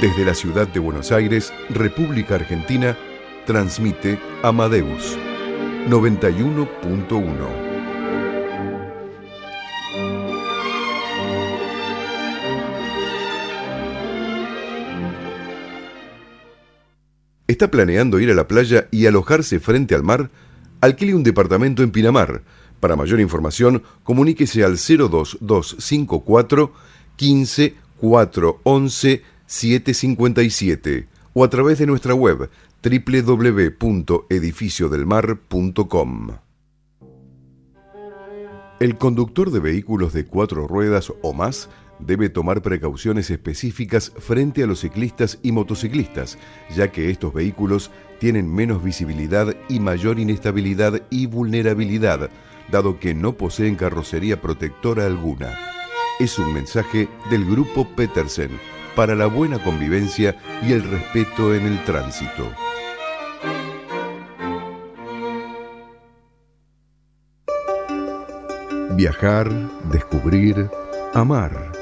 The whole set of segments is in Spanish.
Desde la ciudad de Buenos Aires, República Argentina, transmite Amadeus 91.1. ¿Está planeando ir a la playa y alojarse frente al mar? Alquile un departamento en Pinamar. Para mayor información, comuníquese al 02254 15 411 757 o a través de nuestra web www.edificiodelmar.com. El conductor de vehículos de cuatro ruedas o más debe tomar precauciones específicas frente a los ciclistas y motociclistas, ya que estos vehículos tienen menos visibilidad y mayor inestabilidad y vulnerabilidad, dado que no poseen carrocería protectora alguna. Es un mensaje del grupo Petersen para la buena convivencia y el respeto en el tránsito. Viajar, descubrir, amar,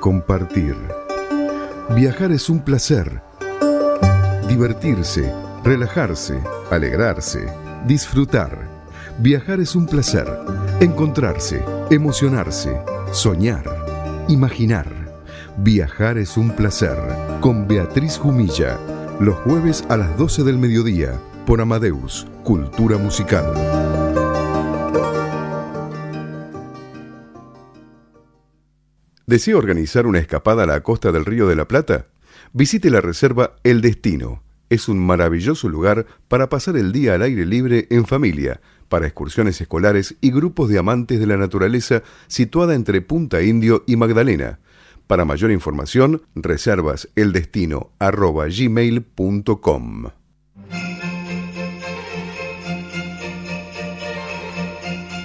compartir. Viajar es un placer. Divertirse, relajarse, alegrarse, disfrutar. Viajar es un placer. Encontrarse, emocionarse, soñar, imaginar. Viajar es un placer. Con Beatriz Jumilla. Los jueves a las 12 del mediodía. Por Amadeus, Cultura Musical. ¿Desea organizar una escapada a la costa del Río de la Plata? Visite la reserva El Destino. Es un maravilloso lugar para pasar el día al aire libre en familia, para excursiones escolares y grupos de amantes de la naturaleza situada entre Punta Indio y Magdalena. Para mayor información, reservas gmail.com.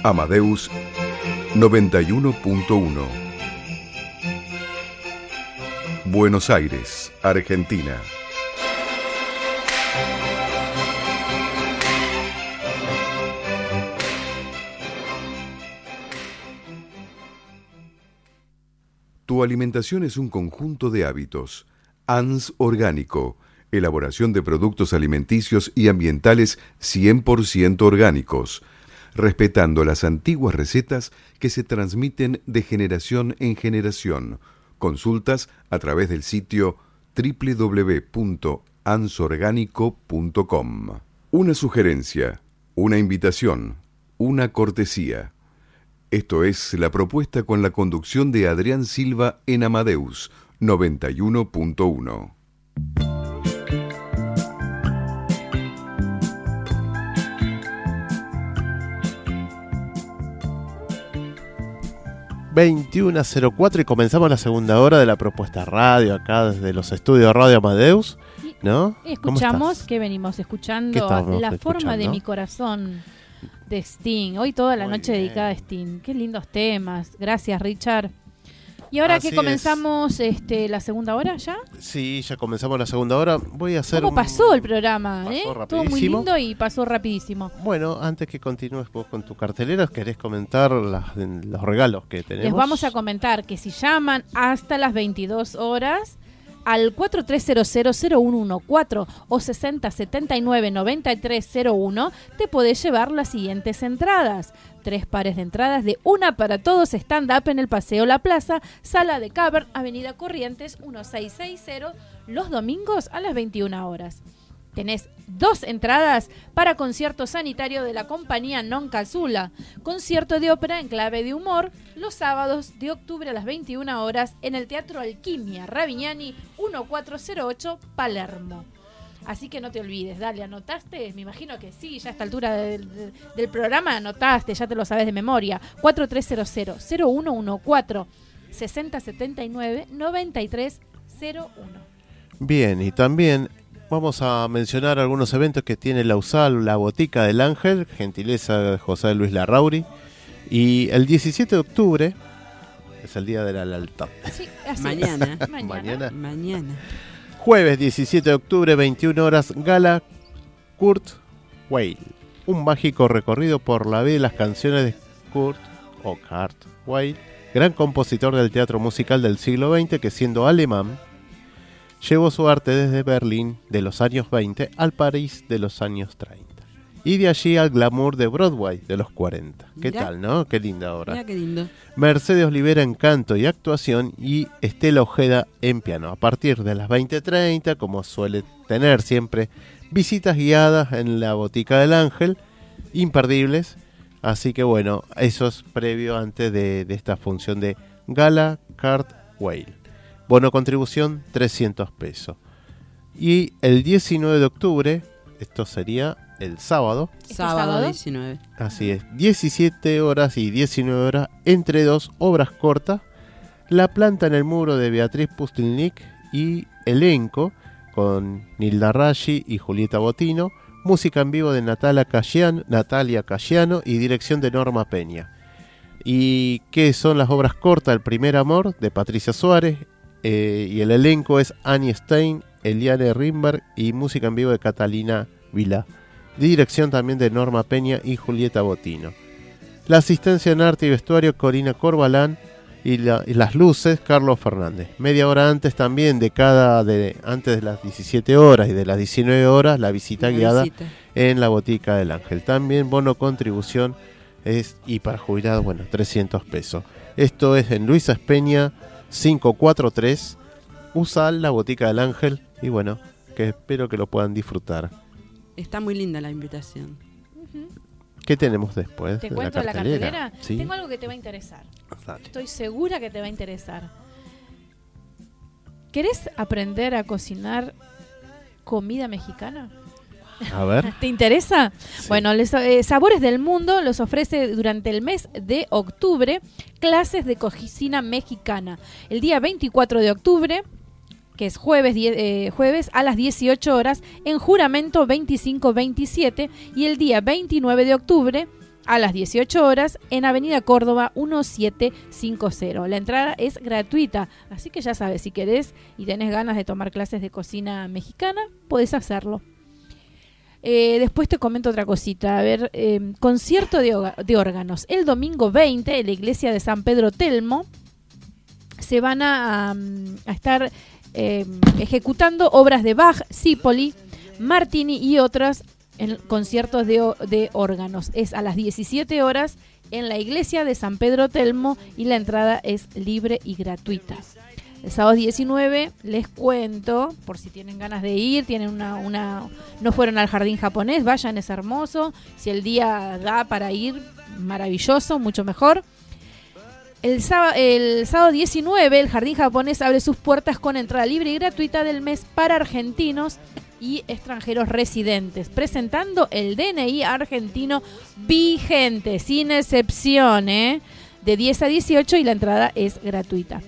Amadeus 91.1 Buenos Aires, Argentina. Tu alimentación es un conjunto de hábitos. ANS Orgánico, elaboración de productos alimenticios y ambientales 100% orgánicos, respetando las antiguas recetas que se transmiten de generación en generación Consultas a través del sitio www.ansorgánico.com. Una sugerencia, una invitación, una cortesía. Esto es la propuesta con la conducción de Adrián Silva en Amadeus 91.1. 21.04 y comenzamos la segunda hora de la propuesta radio acá desde los estudios Radio Amadeus. ¿No? Escuchamos que venimos escuchando La forma de mi corazón de Sting. Hoy toda la noche dedicada a Sting. Qué lindos temas. Gracias, Richard. ¿Y ahora que comenzamos este, la segunda hora ya? Sí, ya comenzamos la segunda hora. Voy a hacer. ¿Cómo pasó el programa? eh? Todo muy lindo y pasó rapidísimo. Bueno, antes que continúes vos con tu cartelera, ¿querés comentar los regalos que tenemos? Les vamos a comentar que si llaman hasta las 22 horas al 43000114 o 60799301 te podés llevar las siguientes entradas. Tres pares de entradas de una para todos stand-up en el Paseo La Plaza, Sala de Cavern, Avenida Corrientes 1660, los domingos a las 21 horas. Tenés dos entradas para concierto sanitario de la compañía Non Calzula, concierto de ópera en clave de humor, los sábados de octubre a las 21 horas en el Teatro Alquimia, Ravignani 1408, Palermo. Así que no te olvides, dale, ¿anotaste? Me imagino que sí, ya a esta altura del, programa anotaste, ya te lo sabes de memoria. 4300-0114 6079 9301. Bien, y también vamos a mencionar algunos eventos que tiene la USAL, la Botica del Ángel, gentileza de José Luis Larrauri. Y el 17 de octubre es el día de la lealtad. Sí, Mañana. Mañana. Mañana. Jueves 17 de octubre, 21 horas, Gala Kurt Weill. Un mágico recorrido por la vida y las canciones de Kurt o Kurt Weill, gran compositor del teatro musical del siglo XX que siendo alemán llevó su arte desde Berlín de los años 20 al París de los años 30. Y de allí al glamour de Broadway de los 40. ¿Qué Mirá. tal, no? Qué linda obra. Mira qué lindo. Mercedes Olivera en canto y actuación y Estela Ojeda en piano. A partir de las 20.30, como suele tener siempre, visitas guiadas en la Botica del Ángel, imperdibles. Así que bueno, eso es previo antes de, de esta función de Gala Card Whale. Bono contribución 300 pesos. Y el 19 de octubre, esto sería el sábado, ¿Este Sábado, sábado? 19. Así es, 17 horas y 19 horas entre dos obras cortas. La planta en el muro de Beatriz Pustilnik y elenco con Nilda Rashi y Julieta Botino. Música en vivo de Natalia Casciano, Natalia Casciano y dirección de Norma Peña. ¿Y qué son las obras cortas? El primer amor de Patricia Suárez. Eh, y el elenco es Annie Stein, Eliane Rimberg y música en vivo de Catalina Vila. Dirección también de Norma Peña y Julieta Botino. La asistencia en arte y vestuario Corina Corbalán y, la- y las luces Carlos Fernández. Media hora antes también de cada de antes de las 17 horas y de las 19 horas la visita guiada visita. en la botica del Ángel. También bono contribución es y para jubilados, bueno, 300 pesos. Esto es en Luisa Espeña 543. Usa la botica del Ángel y bueno, que espero que lo puedan disfrutar. Está muy linda la invitación. ¿Qué tenemos después? ¿Te de cuento la cartelera? Sí. Tengo algo que te va a interesar. Dale. Estoy segura que te va a interesar. ¿Querés aprender a cocinar comida mexicana? A ver. ¿Te interesa? Sí. Bueno, les- eh, Sabores del Mundo los ofrece durante el mes de octubre clases de cocina mexicana. El día 24 de octubre, que es jueves, die- eh, jueves a las 18 horas, en juramento 25-27 y el día 29 de octubre a las 18 horas en Avenida Córdoba 1750. La entrada es gratuita, así que ya sabes, si querés y tenés ganas de tomar clases de cocina mexicana, podés hacerlo. Eh, después te comento otra cosita. A ver, eh, concierto de, de órganos. El domingo 20 en la iglesia de San Pedro Telmo se van a, a estar eh, ejecutando obras de Bach, Cipoli, Martini y otras en conciertos de, de órganos. Es a las 17 horas en la iglesia de San Pedro Telmo y la entrada es libre y gratuita. El sábado 19 les cuento, por si tienen ganas de ir, tienen una, una, no fueron al jardín japonés, vayan, es hermoso. Si el día da para ir, maravilloso, mucho mejor. El sábado, el sábado 19, el jardín japonés abre sus puertas con entrada libre y gratuita del mes para argentinos y extranjeros residentes, presentando el DNI argentino vigente, sin excepción, ¿eh? de 10 a 18 y la entrada es gratuita.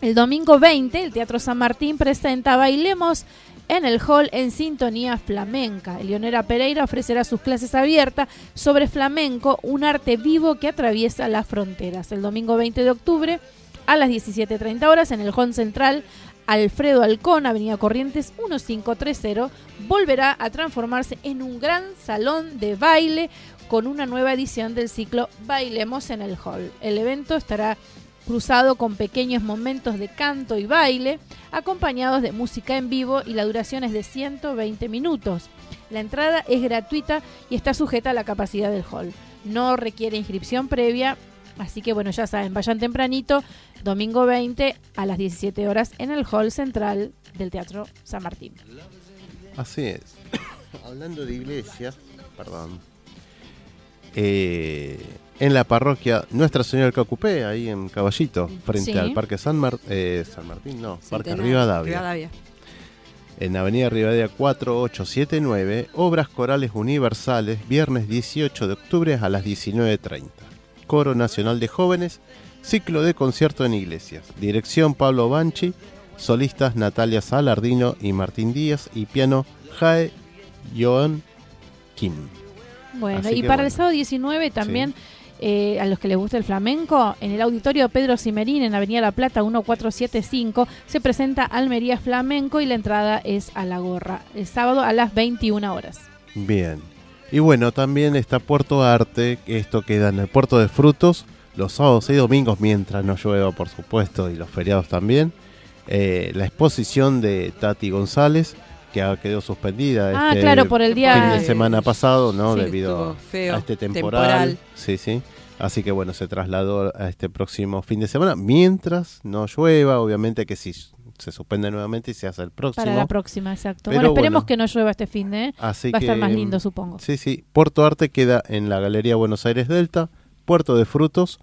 El domingo 20, el Teatro San Martín presenta Bailemos en el hall en sintonía flamenca. Eleonora Pereira ofrecerá sus clases abiertas sobre flamenco, un arte vivo que atraviesa las fronteras. El domingo 20 de octubre a las 17.30 horas en el hall central Alfredo Alcón, Avenida Corrientes 1530, volverá a transformarse en un gran salón de baile con una nueva edición del ciclo Bailemos en el Hall. El evento estará cruzado con pequeños momentos de canto y baile, acompañados de música en vivo y la duración es de 120 minutos. La entrada es gratuita y está sujeta a la capacidad del hall. No requiere inscripción previa, así que bueno, ya saben, vayan tempranito, domingo 20 a las 17 horas en el hall central del Teatro San Martín. Así es. Hablando de iglesia, perdón. eh, en la parroquia Nuestra Señora del Cacupé, ahí en Caballito, frente Sí. al Parque San, Mar- eh, San Martín, no, Parque Rivadavia. Rivadavia. En Avenida Rivadavia 4879, Obras Corales Universales, viernes 18 de octubre a las 19.30. Coro Nacional de Jóvenes, ciclo de concierto en iglesias. Dirección Pablo Banchi, solistas Natalia Salardino y Martín Díaz y piano Jae Joan Kim. Bueno, Así y para el sábado 19 también, eh, a los que les gusta el flamenco, en el auditorio Pedro Cimerín, en Avenida La Plata 1475, se presenta Almería Flamenco y la entrada es a la gorra, el sábado a las 21 horas. Bien. Y bueno, también está Puerto Arte, esto queda en el Puerto de Frutos, los sábados y domingos, mientras no llueva, por supuesto, y los feriados también. eh, la exposición de Tati González, que ha quedado suspendida. Ah, este claro, por el día- fin de semana pasado, ¿no? Sí, Debido feo, a este temporal. temporal. Sí, sí. Así que bueno, se trasladó a este próximo fin de semana, mientras no llueva, obviamente que si se suspende nuevamente y se hace el próximo. Para la próxima, exacto. Pero bueno, esperemos bueno. que no llueva este fin de. Así Va a estar más lindo, supongo. Sí, sí. Puerto Arte queda en la Galería Buenos Aires Delta, Puerto de Frutos,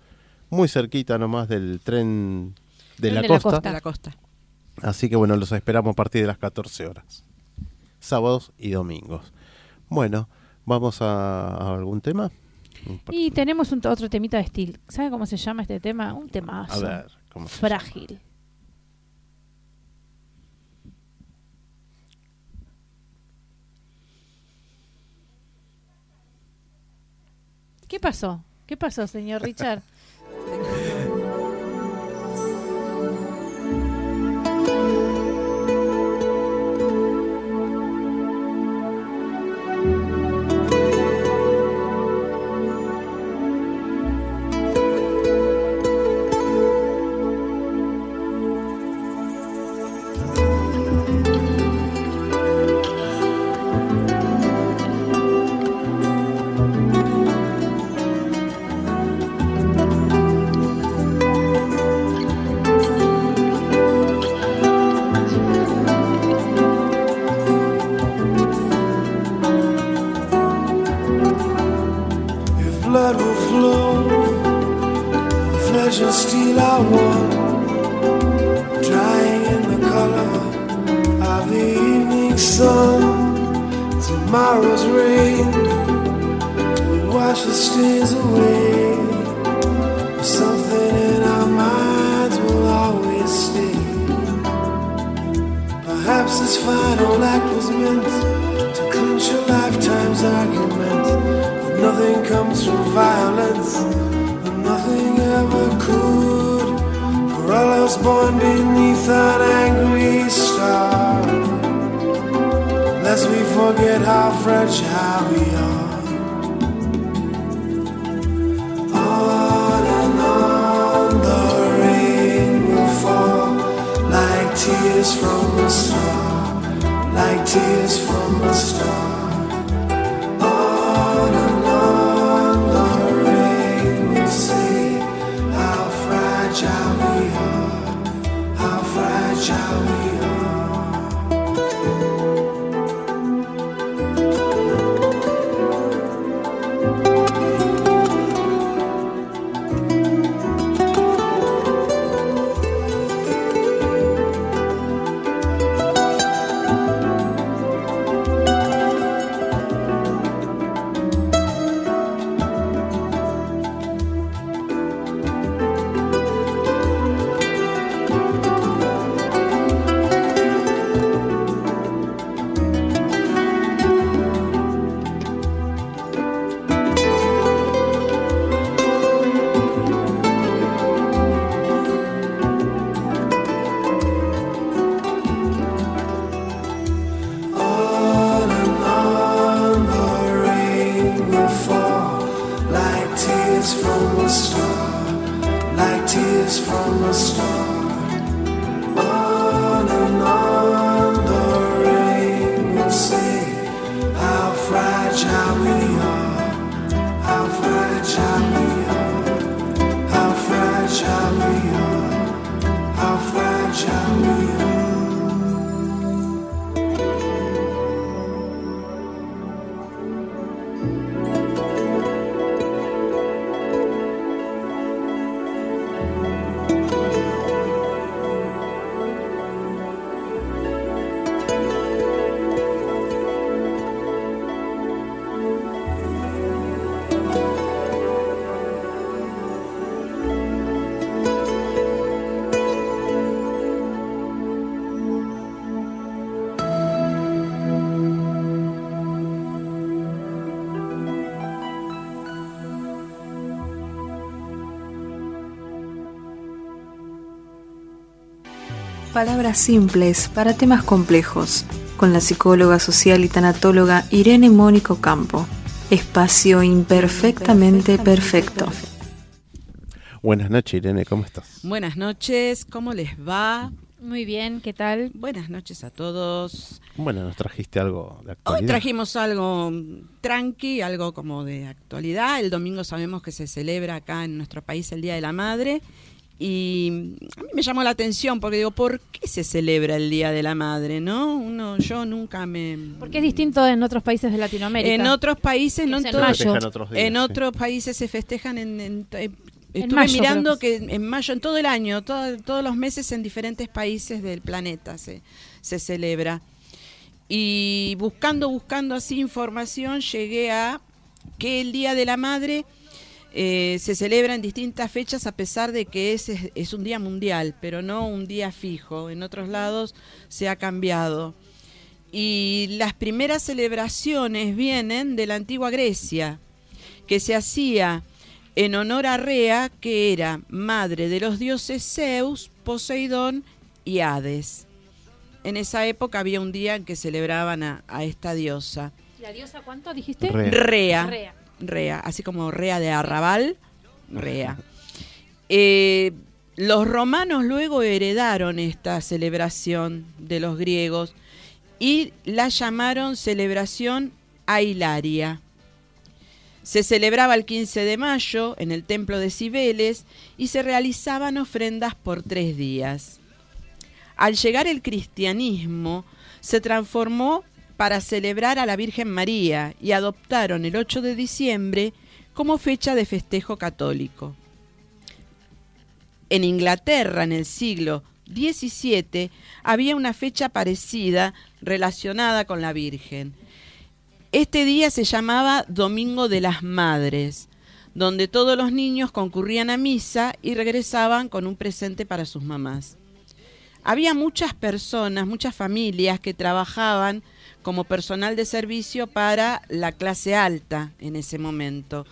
muy cerquita nomás del tren de, Tren la, costa. De la costa. Así que bueno, los esperamos a partir de las 14 horas. Sábados y domingos. Bueno, vamos a, a algún tema. Y tenemos un, otro temita de Steel. ¿Sabe cómo se llama este tema? Un A temazo. ver, ¿cómo se Frágil. ¿Qué pasó? ¿Qué pasó, señor Richard? Palabras simples para temas complejos, con la psicóloga social y tanatóloga Irene Mónico Campo. Espacio imperfectamente perfecto. Buenas noches, Irene, ¿cómo estás? Buenas noches, ¿cómo les va? Muy bien, ¿qué tal? Buenas noches a todos. Bueno, nos trajiste algo de Hoy actualidad. trajimos algo tranqui, algo como de actualidad. El domingo sabemos que se celebra acá en nuestro país el Día de la Madre. Y a mí me llamó la atención porque digo, ¿por qué se celebra el Día de la Madre? ¿No? Uno, yo nunca me... Porque es distinto en otros países de Latinoamérica. En otros países, no en. Festejan otros días, En sí. otros países se festejan en... en- eh, estuve mayo, mirando que en mayo, en todo el año, todo- todos los meses en diferentes países del planeta se, se celebra. Y buscando, buscando así información, llegué a que el Día de la Madre eh, se celebra en distintas fechas a pesar de que es, es, es un día mundial, pero no un día fijo. En otros lados se ha cambiado. Y las primeras celebraciones vienen de la antigua Grecia, que se hacía en honor a Rea, que era madre de los dioses Zeus, Poseidón y Hades. En esa época había un día en que celebraban a, a esta diosa. ¿La diosa cuánto dijiste? Rea. Rea. Rea. Rea, así como Rea de Arrabal, Rea. Eh, los romanos luego heredaron esta celebración de los griegos y la llamaron celebración ailaria. Se celebraba el 15 de mayo en el templo de Cibeles y se realizaban ofrendas por tres días. Al llegar el cristianismo, se transformó para celebrar a la Virgen María y adoptaron el 8 de diciembre como fecha de festejo católico. En Inglaterra, en el siglo XVII, había una fecha parecida relacionada con la Virgen. Este día se llamaba Domingo de las Madres, donde todos los niños concurrían a misa y regresaban con un presente para sus mamás. Había muchas personas, muchas familias que trabajaban como personal de servicio para la clase alta en ese momento.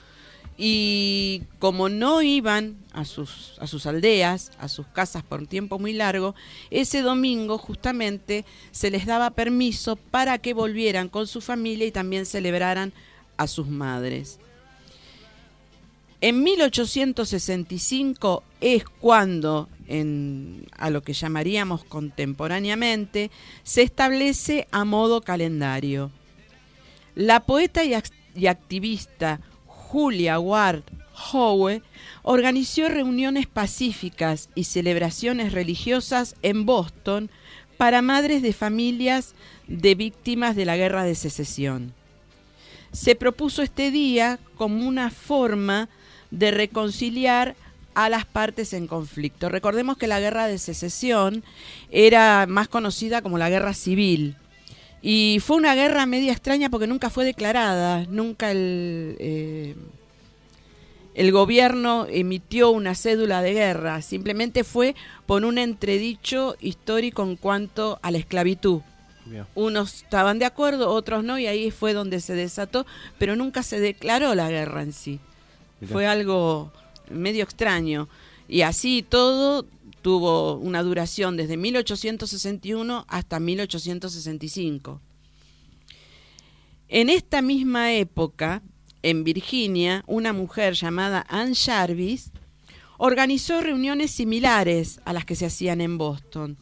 Y como no iban a sus, a sus aldeas, a sus casas por un tiempo muy largo, ese domingo justamente se les daba permiso para que volvieran con su familia y también celebraran a sus madres. En 1865 es cuando, a lo que llamaríamos contemporáneamente, se establece a modo calendario. La poeta y, y activista Julia Ward Howe organizó reuniones pacíficas y celebraciones religiosas en Boston para madres de familias de víctimas de la guerra de secesión se propuso este día como una forma de reconciliar a las partes en conflicto. Recordemos que la guerra de secesión era más conocida como la guerra civil. Y fue una guerra media extraña porque nunca fue declarada, nunca el, eh, el gobierno emitió una cédula de guerra, simplemente fue por un entredicho histórico en cuanto a la esclavitud. Bien. Unos estaban de acuerdo, otros no, y ahí fue donde se desató, pero nunca se declaró la guerra en sí. Fue algo medio extraño. Y así todo tuvo una duración desde 1861 hasta 1865. En esta misma época, en Virginia, una mujer llamada Anne Jarvis organizó reuniones similares a las que se hacían en Boston,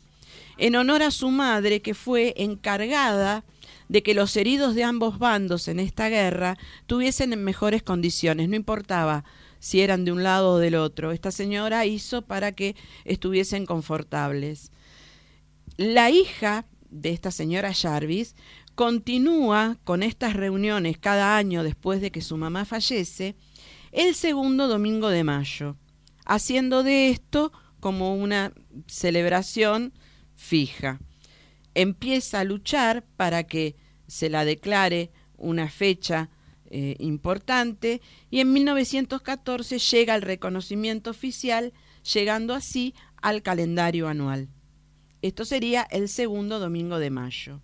en honor a su madre que fue encargada de que los heridos de ambos bandos en esta guerra tuviesen en mejores condiciones, no importaba si eran de un lado o del otro. Esta señora hizo para que estuviesen confortables. La hija de esta señora Jarvis continúa con estas reuniones cada año después de que su mamá fallece el segundo domingo de mayo, haciendo de esto como una celebración fija. Empieza a luchar para que se la declare una fecha eh, importante y en 1914 llega el reconocimiento oficial, llegando así al calendario anual. Esto sería el segundo domingo de mayo.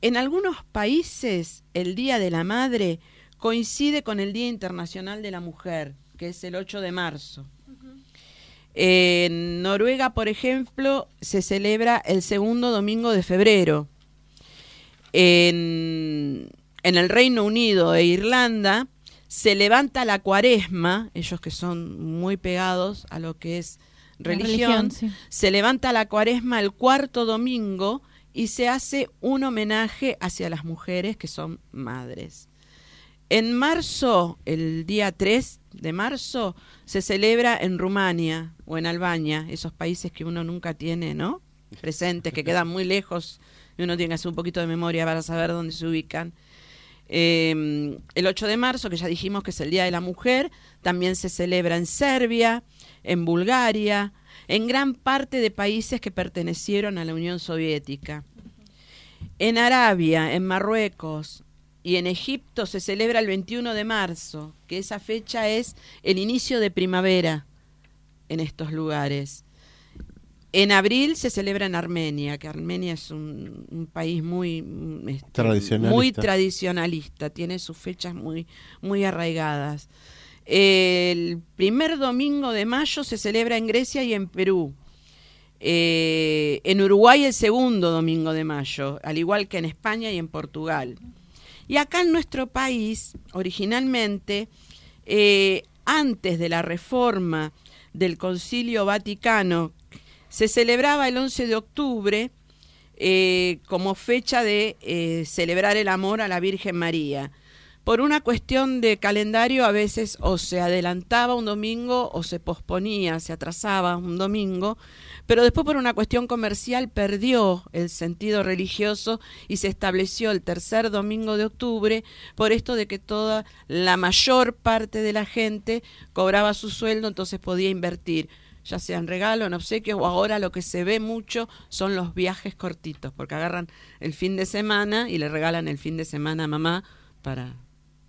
En algunos países el Día de la Madre coincide con el Día Internacional de la Mujer, que es el 8 de marzo. En Noruega, por ejemplo, se celebra el segundo domingo de febrero. En, en el Reino Unido e Irlanda se levanta la cuaresma, ellos que son muy pegados a lo que es religión, religión, sí. se levanta la cuaresma el cuarto domingo y se hace un homenaje hacia las mujeres que son madres. En marzo, el día 3 de marzo, se celebra en Rumania o en Albania, esos países que uno nunca tiene, ¿no? Presentes, que quedan muy lejos uno tiene que hacer un poquito de memoria para saber dónde se ubican. Eh, el 8 de marzo, que ya dijimos que es el Día de la Mujer, también se celebra en Serbia, en Bulgaria, en gran parte de países que pertenecieron a la Unión Soviética. En Arabia, en Marruecos y en Egipto se celebra el 21 de marzo, que esa fecha es el inicio de primavera en estos lugares. En abril se celebra en Armenia, que Armenia es un, un país muy, mm, este, Tradicionalista. muy tradicionalista, tiene sus fechas muy, muy arraigadas. El primer domingo de mayo se celebra en Grecia y en Perú. Eh, en Uruguay el segundo domingo de mayo, al igual que en España y en Portugal. Y acá en nuestro país, originalmente, eh, antes de la reforma del Concilio Vaticano, se celebraba el 11 de octubre eh, como fecha de eh, celebrar el amor a la Virgen María. Por una cuestión de calendario, a veces o se adelantaba un domingo o se posponía, se atrasaba un domingo, pero después por una cuestión comercial perdió el sentido religioso y se estableció el tercer domingo de octubre por esto de que toda la mayor parte de la gente cobraba su sueldo, entonces podía invertir ya sea en regalo, en obsequios o ahora lo que se ve mucho son los viajes cortitos, porque agarran el fin de semana y le regalan el fin de semana a mamá para,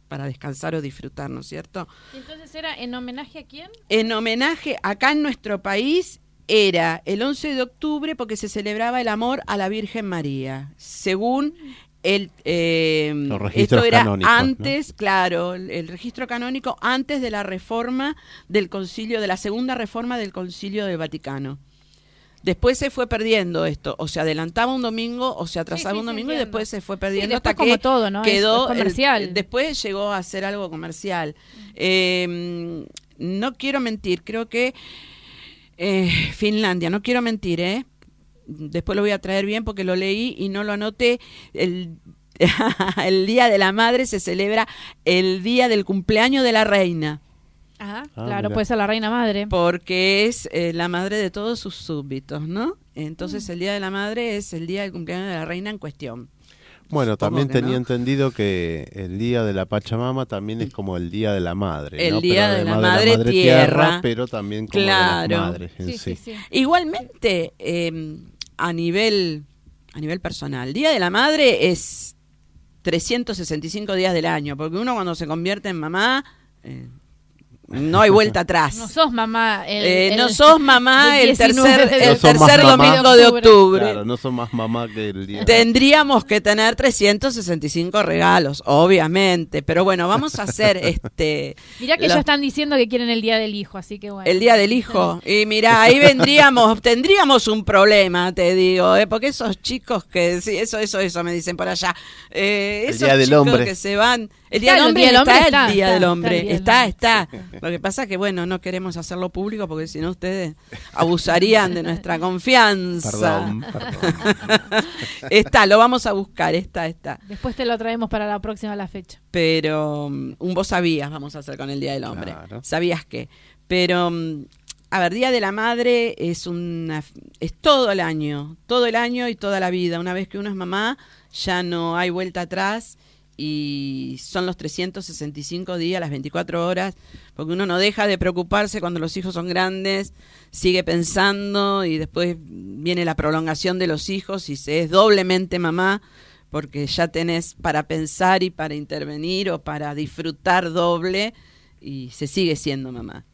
para descansar o disfrutar, ¿no es cierto? Entonces era en homenaje a quién? En homenaje, acá en nuestro país era el 11 de octubre porque se celebraba el amor a la Virgen María, según el... eh, Los registros esto era canónicos, ¿no? antes, claro, el, el registro canónico antes de la reforma del concilio, de la segunda reforma del concilio del Vaticano. Después se fue perdiendo esto, o se adelantaba un domingo o se atrasaba sí, un sí, domingo y después se fue perdiendo hasta que como todo, ¿no? Es- quedó es comercial. después llegó a ser algo comercial. Eh, no quiero mentir, creo que eh, Finlandia, no quiero mentir, ¿eh? Después lo voy a traer bien porque lo leí y no lo anoté. El, el Día de la Madre se celebra el día del cumpleaños de la reina, Ajá, Ah, claro, mira. puede ser la reina madre. porque es eh, la madre de todos sus súbditos, ¿no? Entonces el Día de la Madre es el día del cumpleaños de la reina en cuestión. Bueno, Supongo también tenía no. entendido que el día de la Pachamama también es como el día de la madre. El ¿no? día Pero de la además madre tierra. pero también como Claro. de las madres en Sí, sí. sí, sí. Igualmente, eh, a nivel a nivel personal, Día de la Madre es 365 días del año, porque uno cuando se convierte en mamá eh, no hay vuelta atrás. No sos mamá. El, Eh, el- no sos mamá el 19 tercer, de el No sos tercer mamá. domingo de octubre. Claro, no son más mamá que el día. Tendríamos que tener 365 regalos, obviamente, pero bueno, vamos a hacer este Mirá que ya están diciendo que quieren el día del hijo, así que bueno. el día del hijo. Y mira, ahí vendríamos, tendríamos un problema, te digo, ¿eh? porque esos chicos que, sí, eso, eso, eso me dicen por allá. Eh, El esos Día del chicos Hombre. que se van. El día Claro, del el hombre Día del está, el día está, del hombre, el está, está. Lo que pasa que bueno, no queremos hacerlo público porque si no ustedes abusarían de nuestra confianza. Perdón, perdón. Está, lo vamos a buscar, está, está. Después te lo traemos para la próxima la fecha. Pero mm, un vos sabías, vamos a hacer con el Día del Hombre. Claro. ¿Sabías qué? Pero, mm, a ver, Día de la Madre es una es todo el año, todo el año y toda la vida. Una vez que uno es mamá, ya no hay vuelta atrás y son los 365 días, las 24 horas, porque uno no deja de preocuparse cuando los hijos son grandes, sigue pensando y después viene la prolongación de los hijos y se es doblemente mamá porque ya tenés para pensar y para intervenir o para disfrutar doble y se sigue siendo mamá.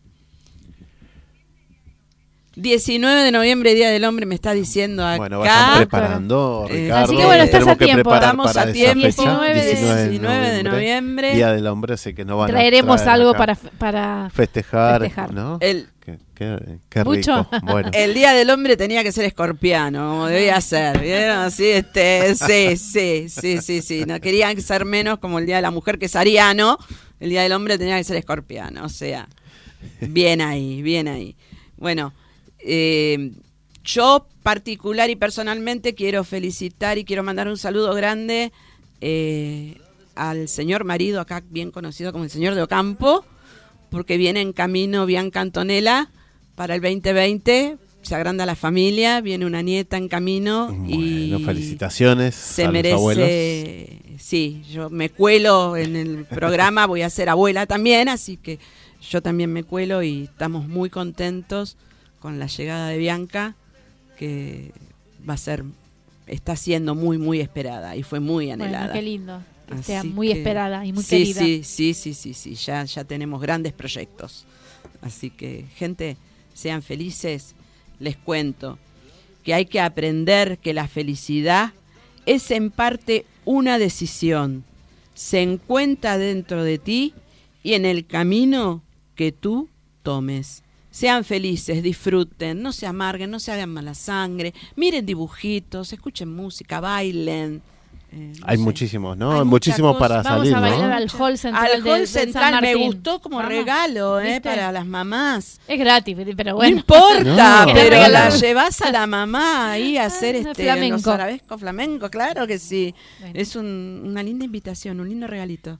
19 de noviembre, Día del Hombre, me está diciendo acá. Bueno, vayan preparando, Eh, Ricardo. así que bueno, estás a tiempo. Estamos a tiempo, fecha, 19 de- 19 de noviembre. Día del hombre, así que no van a Traeremos traer algo para, para festejar, festejar. ¿no? El, Qué, qué- qué ¿Mucho? rico. Bueno, el Día del Hombre tenía que ser escorpiano, como debía ser. ¿Vieron? Así, este, sí, sí, sí, sí, sí. No querían ser menos como el Día de la Mujer, que es ariano. El Día del Hombre tenía que ser escorpiano. O sea, bien ahí, bien ahí. Bueno, Eh, yo particular y personalmente quiero felicitar y quiero mandar un saludo grande eh, al señor marido, acá bien conocido como el señor de Ocampo, porque viene en camino Bianca Antonella para el 2020. Se agranda la familia, viene una nieta en camino y felicitaciones se a los abuelos. merece. Sí, yo me cuelo en el programa, voy a ser abuela también, así que yo también me cuelo y estamos muy contentos con la llegada de Bianca, que va a ser, está siendo muy, muy esperada y fue muy anhelada. Bueno, qué lindo. Que sea muy que- esperada y muy sí, querida. Sí, sí, sí, sí, sí, ya, ya tenemos grandes proyectos. Así que, gente, sean felices. Les cuento que hay que aprender que la felicidad es en parte una decisión. Se encuentra dentro de ti y en el camino que tú tomes. Sean felices, disfruten, no se amarguen, no se hagan mala sangre, miren dibujitos, escuchen música, bailen. eh, no Hay sé. muchísimos, ¿no? Hay muchísimos para Vamos salir, a bailar ¿no? al hall central. Al de- hall de San central me gustó como Vamos. regalo, ¿eh? ¿Viste? Para las mamás. Es gratis, pero bueno. No importa, No. pero la llevas a la mamá ahí a hacer Ah, este flamenco. los arabescos flamenco, claro que sí. Bueno. Es un- una linda invitación, un lindo regalito.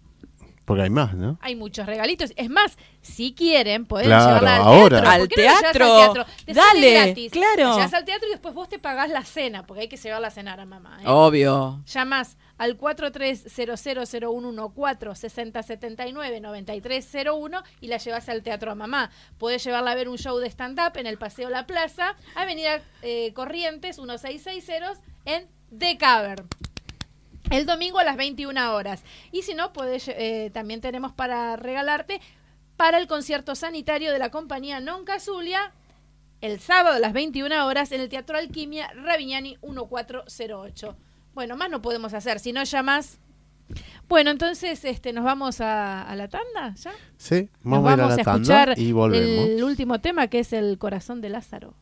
Porque hay más, ¿no? Hay muchos regalitos. Es más, si quieren, pueden Claro, llevarla al ahora. teatro. Al ¿Por qué no teatro. al teatro? Te Dale, gratis. claro. La llevas al teatro y después vos te pagás la cena, porque hay que llevarla a cenar a mamá. ¿eh? Obvio. Llamás al 43000114 6079 9301 y la llevas al teatro a mamá. Podés llevarla a ver un show de stand-up en el Paseo La Plaza, Avenida eh, Corrientes 1660 en The Cavern. El domingo a las 21 horas. Y si no, podés, eh, también tenemos para regalarte para el concierto sanitario de la compañía Non Casulia el sábado a las 21 horas en el Teatro Alquimia Ravignani 1408. Bueno, más no podemos hacer, si no llamas. Bueno, entonces este nos vamos a, a la tanda, ¿ya? Sí, Nos vamos, a ir a vamos la a tanda escuchar y volvemos. el último tema que es el corazón de Lázaro.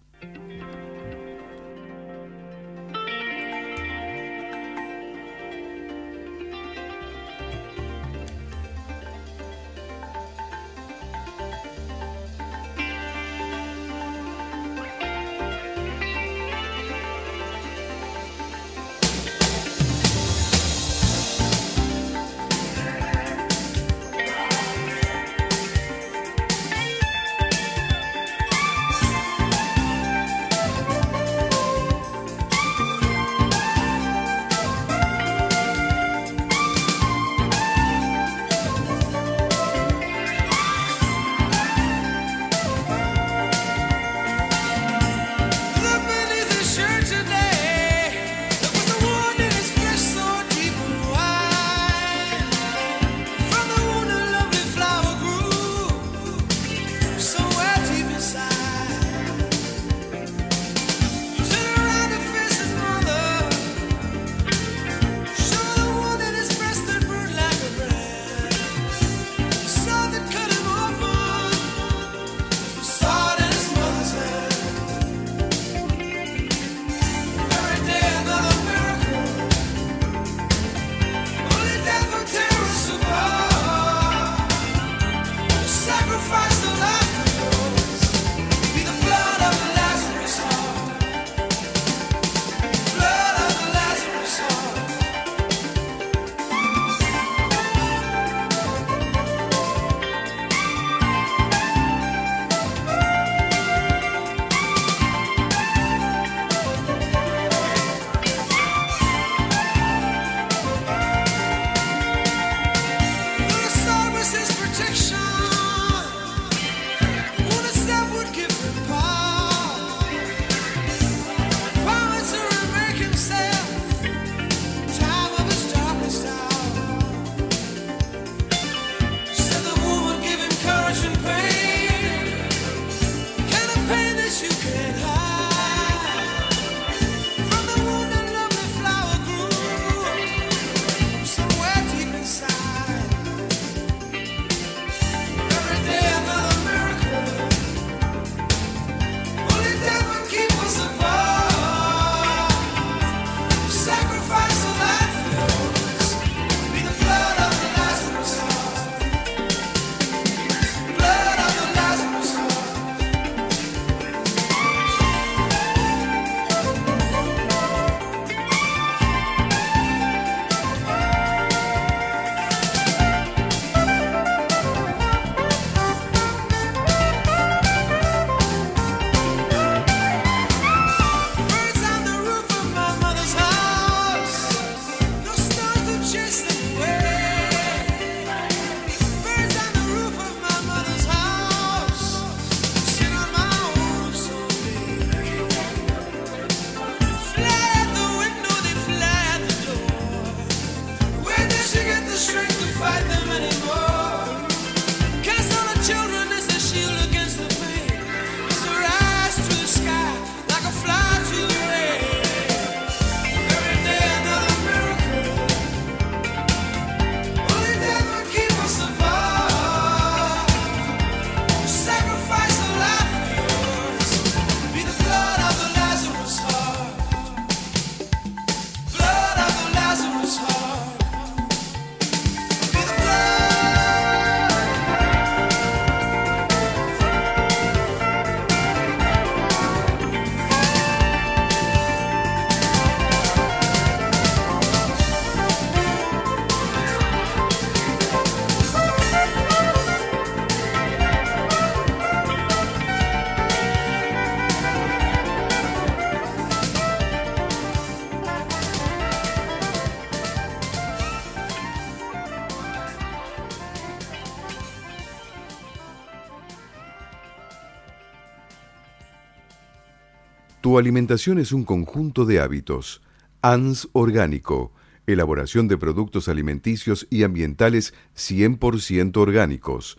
Tu alimentación es un conjunto de hábitos. ANS Orgánico. Elaboración de productos alimenticios y ambientales 100% orgánicos,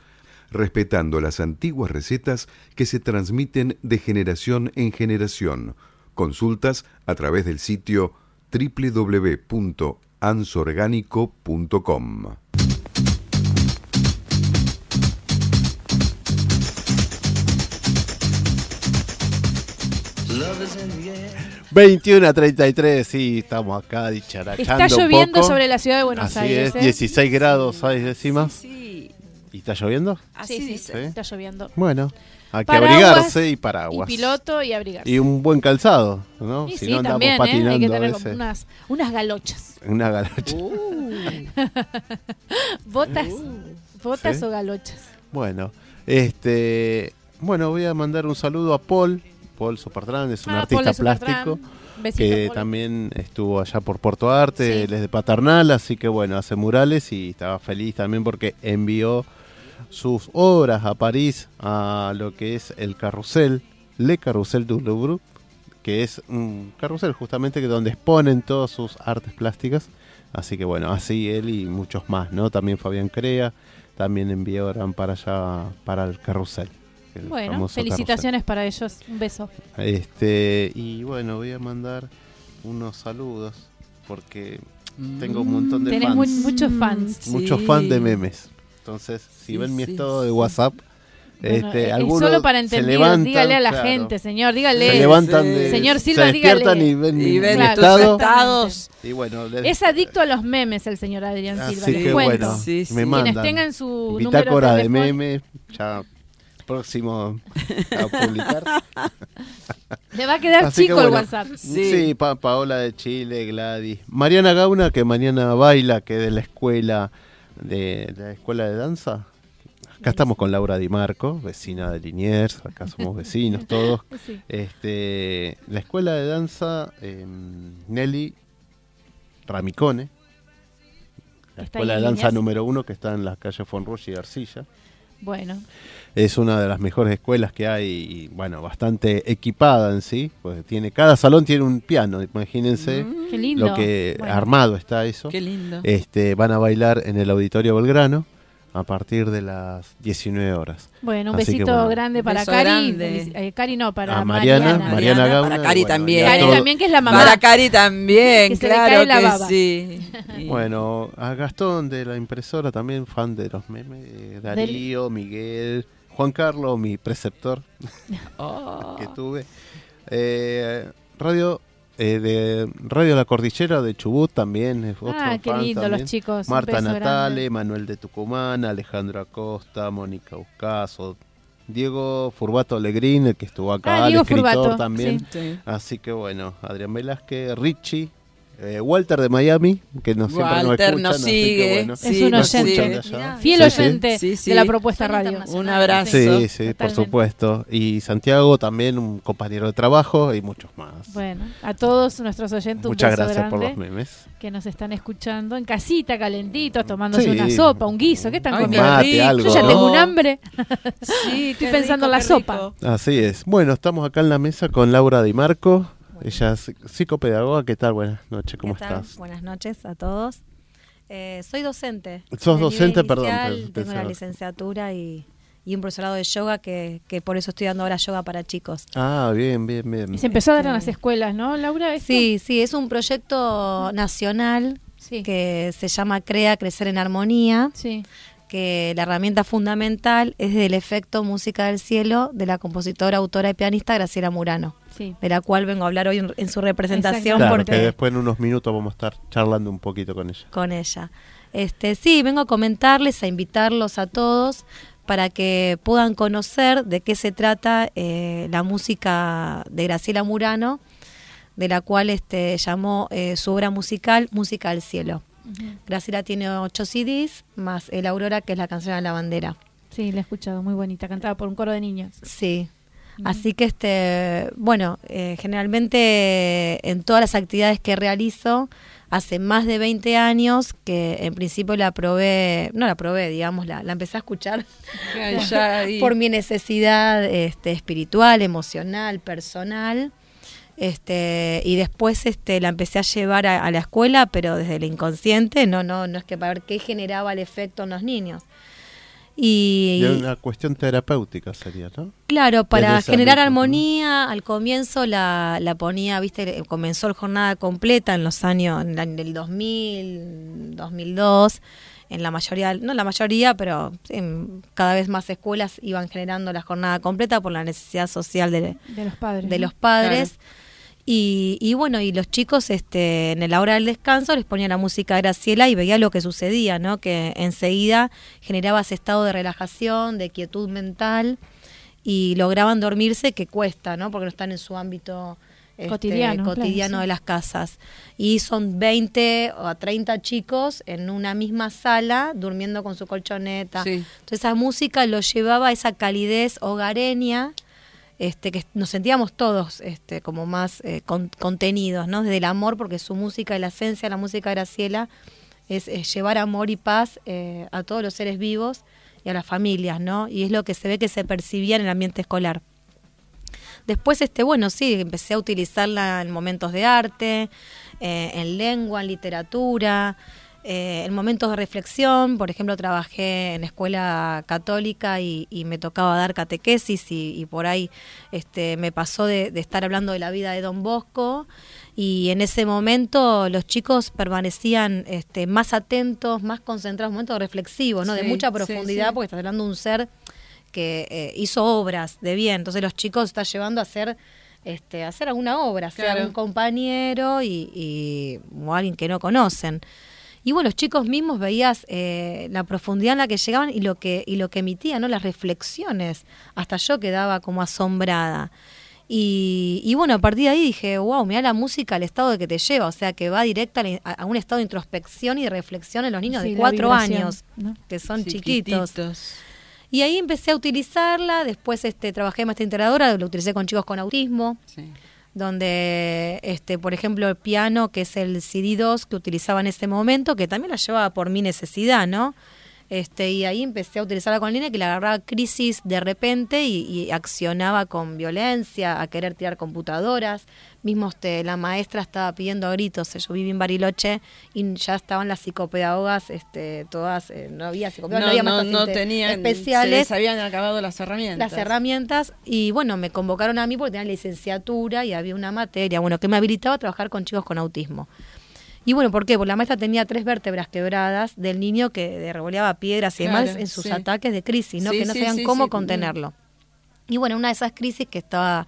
respetando las antiguas recetas que se transmiten de generación en generación. Consultas a través del sitio www.ansorgánico.com. 21 a 33, sí, estamos acá dicharachando Está un lloviendo poco. sobre la ciudad de Buenos Así Aires. es, ¿eh? 16 grados, ¿sabes décimas? Sí, ¿Y está lloviendo? así Sí, sí, dice. Sí. Está lloviendo. Bueno, hay que Paraguas abrigarse y Y paraguas. piloto y abrigarse. Y un buen calzado, ¿no? Y si sí, no andamos también, ¿eh? patinando Hay que tener unas, unas galochas. Una galacha. Botas, botas Sí. o galochas. Bueno, este, bueno, voy a mandar un saludo a Paul. Paul Sopertrán es un Ah, artista plástico Besito, que Paul. también estuvo allá por Puerto Arte, Sí. él es de Paternal, así que bueno, hace murales y estaba feliz también porque envió sus obras a París a lo que es el carrusel, Le Carrusel du Louvre, que es un carrusel justamente que donde exponen todas sus artes plásticas. Así que bueno, así él y muchos más, ¿no? También Fabián Crea, también enviaron para allá, para el carrusel. El Bueno, felicitaciones para ellos. Un beso. carrusel. Este, y bueno, voy a mandar unos saludos porque tengo un montón de Tenés fans. mu- muchos fans. muchos Sí. fans de memes. Entonces, si Sí, ven mi sí, estado de. WhatsApp, Bueno, este, es algunos solo para se entender. levantan, dígale a la claro, gente, señor. Se Dígale. levantan Sí. de, Señor se Silva, despiertan dígale. y ven Y mi ven Claro, estado. estados. Y bueno, les- Es adicto a los memes el señor Adrián Silva. Así que bueno, Sí, sí. me Quienes mandan. Quienes tengan su Bitácora número de telefónico, memes, ya próximo a publicar. Le va a quedar Así que chico el. WhatsApp. Sí, Sí. Pa- Paola de Chile, Gladys. Mariana Gauna, que mañana baila, que es de la escuela de, de la escuela de danza. Acá estamos con Laura Di Marco, vecina de Liniers, acá somos vecinos todos. Sí. Este, la escuela de danza eh, Nelly Ramicone, la escuela de danza Liniers. número uno que está en la calle Fonrush y Arcilla. Bueno, Es una de las mejores escuelas que hay y bueno, bastante equipada en sí, pues tiene cada salón tiene un piano, imagínense qué lindo. lo que Bueno, armado está eso. Qué lindo. Este, van a bailar en el Auditorio Belgrano a partir de las 19 horas. Bueno, un Así besito bueno. grande para Beso Cari. grande. Eh, Cari no, para a Mariana, Mariana. Mariana, Gauna. para Cari bueno, también. Cari todo- también, que es la mamá. Para Cari también, Que claro que baba. sí. Bueno, a Gastón de la impresora también, fan de los memes, eh, Darío, Miguel, Juan Carlos, mi preceptor Oh. que tuve. Eh, radio eh, de Radio La Cordillera de Chubut también es otro Ah, qué fan lindo también. los chicos. Marta Natale, grande. Manuel de Tucumán, Alejandro Acosta, Mónica Uscaso, Diego Furbato Alegrín, el que estuvo acá, Ah, el Diego escritor Furbato, también. sí. Sí. Así que bueno, Adrián Velázquez, Richie, eh, Walter de Miami, que no siempre nos Walter escuchan, nos sigue. bueno, Es un nos oyente. Fiel oyente Sí, sí. de la propuesta radio. Un abrazo. Sí, sí, por supuesto. Y Santiago también, un compañero de trabajo y muchos más. Bueno, a todos nuestros oyentes un Muchas beso gracias por los memes. que nos están escuchando en casita, calentitos, tomándose Sí. una sopa, un guiso. ¿Qué están Ay, comiendo? Mate, algo, Yo ya ¿no? tengo un hambre. Sí, Estoy pensando en la sopa. Así es. Bueno, estamos acá en la mesa con Laura Di Marco. Ella es psicopedagoga. ¿Qué tal? Buenas noches, ¿cómo ¿Qué tal? estás? Buenas noches a todos. Eh, soy docente. Sos De docente, perdón, Tengo una licenciatura y, y un profesorado de yoga que, que por eso estoy dando ahora yoga para chicos. Ah, bien, bien, bien. Y se empezó a dar en Este- las escuelas, ¿no, Laura? ¿Esto? Sí, sí, es un proyecto nacional Sí. que se llama Crea Crecer en Armonía, Sí. que la herramienta fundamental es del efecto Música del Cielo de la compositora, autora y pianista Graciela Murano, Sí. de la cual vengo a hablar hoy en, en su representación Claro, porque que después en unos minutos vamos a estar charlando un poquito con ella. con ella. Este, sí, vengo a comentarles, a invitarlos a todos para que puedan conocer de qué se trata eh, la música de Graciela Murano, de la cual este, llamó eh, su obra musical Música del Cielo. Graciela tiene ocho CDs, más El Aurora, que es la canción de la bandera. Sí, la he escuchado, muy bonita, cantada por un coro de niños. Sí. Así que, este, bueno, eh, generalmente en todas las actividades que realizo, hace más de 20 años que en principio la probé, no la probé, digamos, la, la empecé a escuchar por mi necesidad este, espiritual, emocional, personal. Este, y después este, la empecé a llevar a, a la escuela, pero desde el inconsciente, no, no, no es que para ver qué generaba el efecto en los niños. Y, Y una cuestión terapéutica sería, ¿no? Claro, para generar armonía, al comienzo la, la ponía, viste, comenzó la jornada completa en los años, en la- en el 2000, 2002, en la mayoría, no la mayoría, pero en cada vez más escuelas iban generando la jornada completa por la necesidad social de, De los padres. de ¿no? los padres. Y, y bueno, y los chicos este, en la hora del descanso les ponían la música de Graciela y veía lo que sucedía, ¿no? Que enseguida generaba ese estado de relajación, de quietud mental y lograban dormirse que cuesta, ¿no? Porque no están en su ámbito este, Cotidiano, cotidiano de las casas. Y son 20 o 30 chicos en una misma sala durmiendo con su colchoneta. Sí. Entonces esa música los llevaba a esa calidez hogareña, este, que nos sentíamos todos este, como más eh, con- contenidos, ¿no? Desde el amor, porque su música, la esencia la música de Graciela es, es llevar amor y paz eh, a todos los seres vivos y a las familias, ¿no? Y es lo que se ve que se percibía en el ambiente escolar. Después, este, bueno, sí, empecé a utilizarla en momentos de arte, eh, en lengua, en literatura, eh, en momentos de reflexión. Por ejemplo, trabajé en escuela católica y, y me tocaba dar catequesis y, y por ahí este, me pasó de, de estar hablando de la vida de Don Bosco y en ese momento los chicos permanecían este, más atentos, más concentrados, momentos reflexivos, ¿no? de mucha profundidad, sí. porque estás hablando de un ser que eh, hizo obras de bien. Entonces los chicos está llevando a hacer este, a hacer alguna obra, sea Claro. un compañero y, y- o alguien que no conocen. Y bueno, los chicos mismos veías eh, la profundidad en la que llegaban y lo que y lo que emitían, ¿no? Las reflexiones. Hasta yo quedaba como asombrada. Y, y bueno, a partir de ahí dije, wow, mira la música, el estado de que te lleva, o sea, que va directa a, a un estado de introspección y de reflexión en los niños Sí, de cuatro años, ¿no? que son Chiquititos. chiquitos. Y ahí empecé a utilizarla, después este, trabajé en maestra integradora, lo utilicé con chicos con autismo, Sí. Donde, este, por ejemplo, el piano, que es el CD2 que utilizaba en ese momento, que también la llevaba por mi necesidad, ¿no? Este, y ahí empecé a utilizarla con el nene que le agarraba crisis de repente y, y accionaba con violencia, a querer tirar computadoras. Mismo este, la maestra estaba pidiendo a gritos, yo viví en Bariloche y ya estaban las psicopedagogas, este, todas, eh, no había psicopedagogas, no, había no, más no tenían, especiales se les habían acabado las herramientas. las herramientas y bueno, me convocaron a mí porque tenía licenciatura y había una materia, bueno, que me habilitaba a trabajar con chicos con autismo. Y bueno, ¿por qué? Porque la maestra tenía tres vértebras quebradas del niño que revoleaba piedras y demás en sus sí. ataques de crisis, ¿no? Sí, que no sabían cómo contenerlo. Y bueno, una de esas crisis que estaba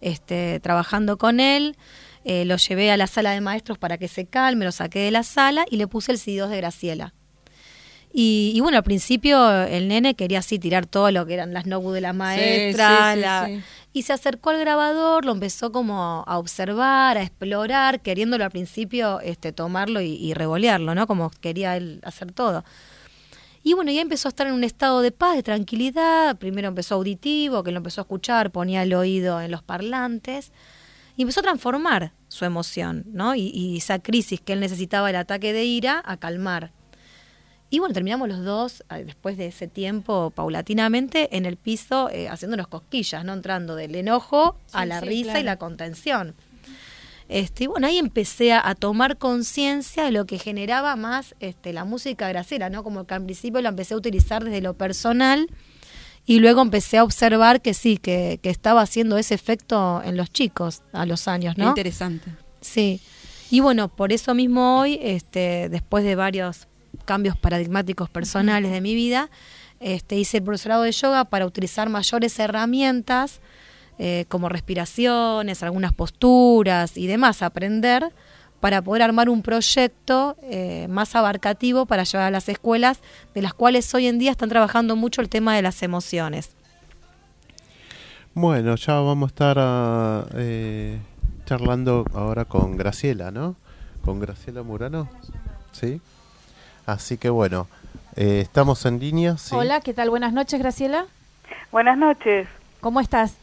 este, trabajando con él, eh, lo llevé a la sala de maestros para que se calme, lo saqué de la sala y le puse el CD2 de Graciela. Y, y bueno, al principio el nene quería así tirar todo lo que eran las notebooks de la maestra. sí, sí, la- sí. Y se acercó al grabador, lo empezó como a observar, a explorar, queriéndolo al principio este, tomarlo y, y revolearlo, ¿no? Como quería él hacer todo. Y bueno, ya empezó a estar en un estado de paz, de tranquilidad. Primero empezó auditivo, que lo empezó a escuchar, ponía el oído en los parlantes. Y empezó a transformar su emoción, ¿no? Y, y esa crisis que él necesitaba, el ataque de ira, a calmar. Y bueno, terminamos los dos, eh, después de ese tiempo, paulatinamente, en el piso, eh, haciéndonos cosquillas, ¿no? Entrando del enojo a la sí, risa claro. y la contención. Este, y bueno, ahí empecé a, a tomar conciencia de lo que generaba más este, la música gracera, ¿no? Como que al principio lo empecé a utilizar desde lo personal y luego empecé a observar que sí, que, que estaba haciendo ese efecto en los chicos a los años, Qué ¿no? interesante. Sí. Y bueno, por eso mismo hoy, este, después de varios cambios paradigmáticos personales de mi vida, este, hice el profesorado de yoga para utilizar mayores herramientas eh, como respiraciones, algunas posturas y demás, aprender para poder armar un proyecto eh, más abarcativo para llevar a las escuelas, de las cuales hoy en día están trabajando mucho el tema de las emociones. Bueno, ya vamos a estar ah, eh, charlando ahora con Graciela, ¿no? Con Graciela Murano. ¿Sí? Así que bueno, eh, estamos en línea. ¿sí? Hola, ¿qué tal? Buenas noches, Graciela. Buenas noches. ¿Cómo estás?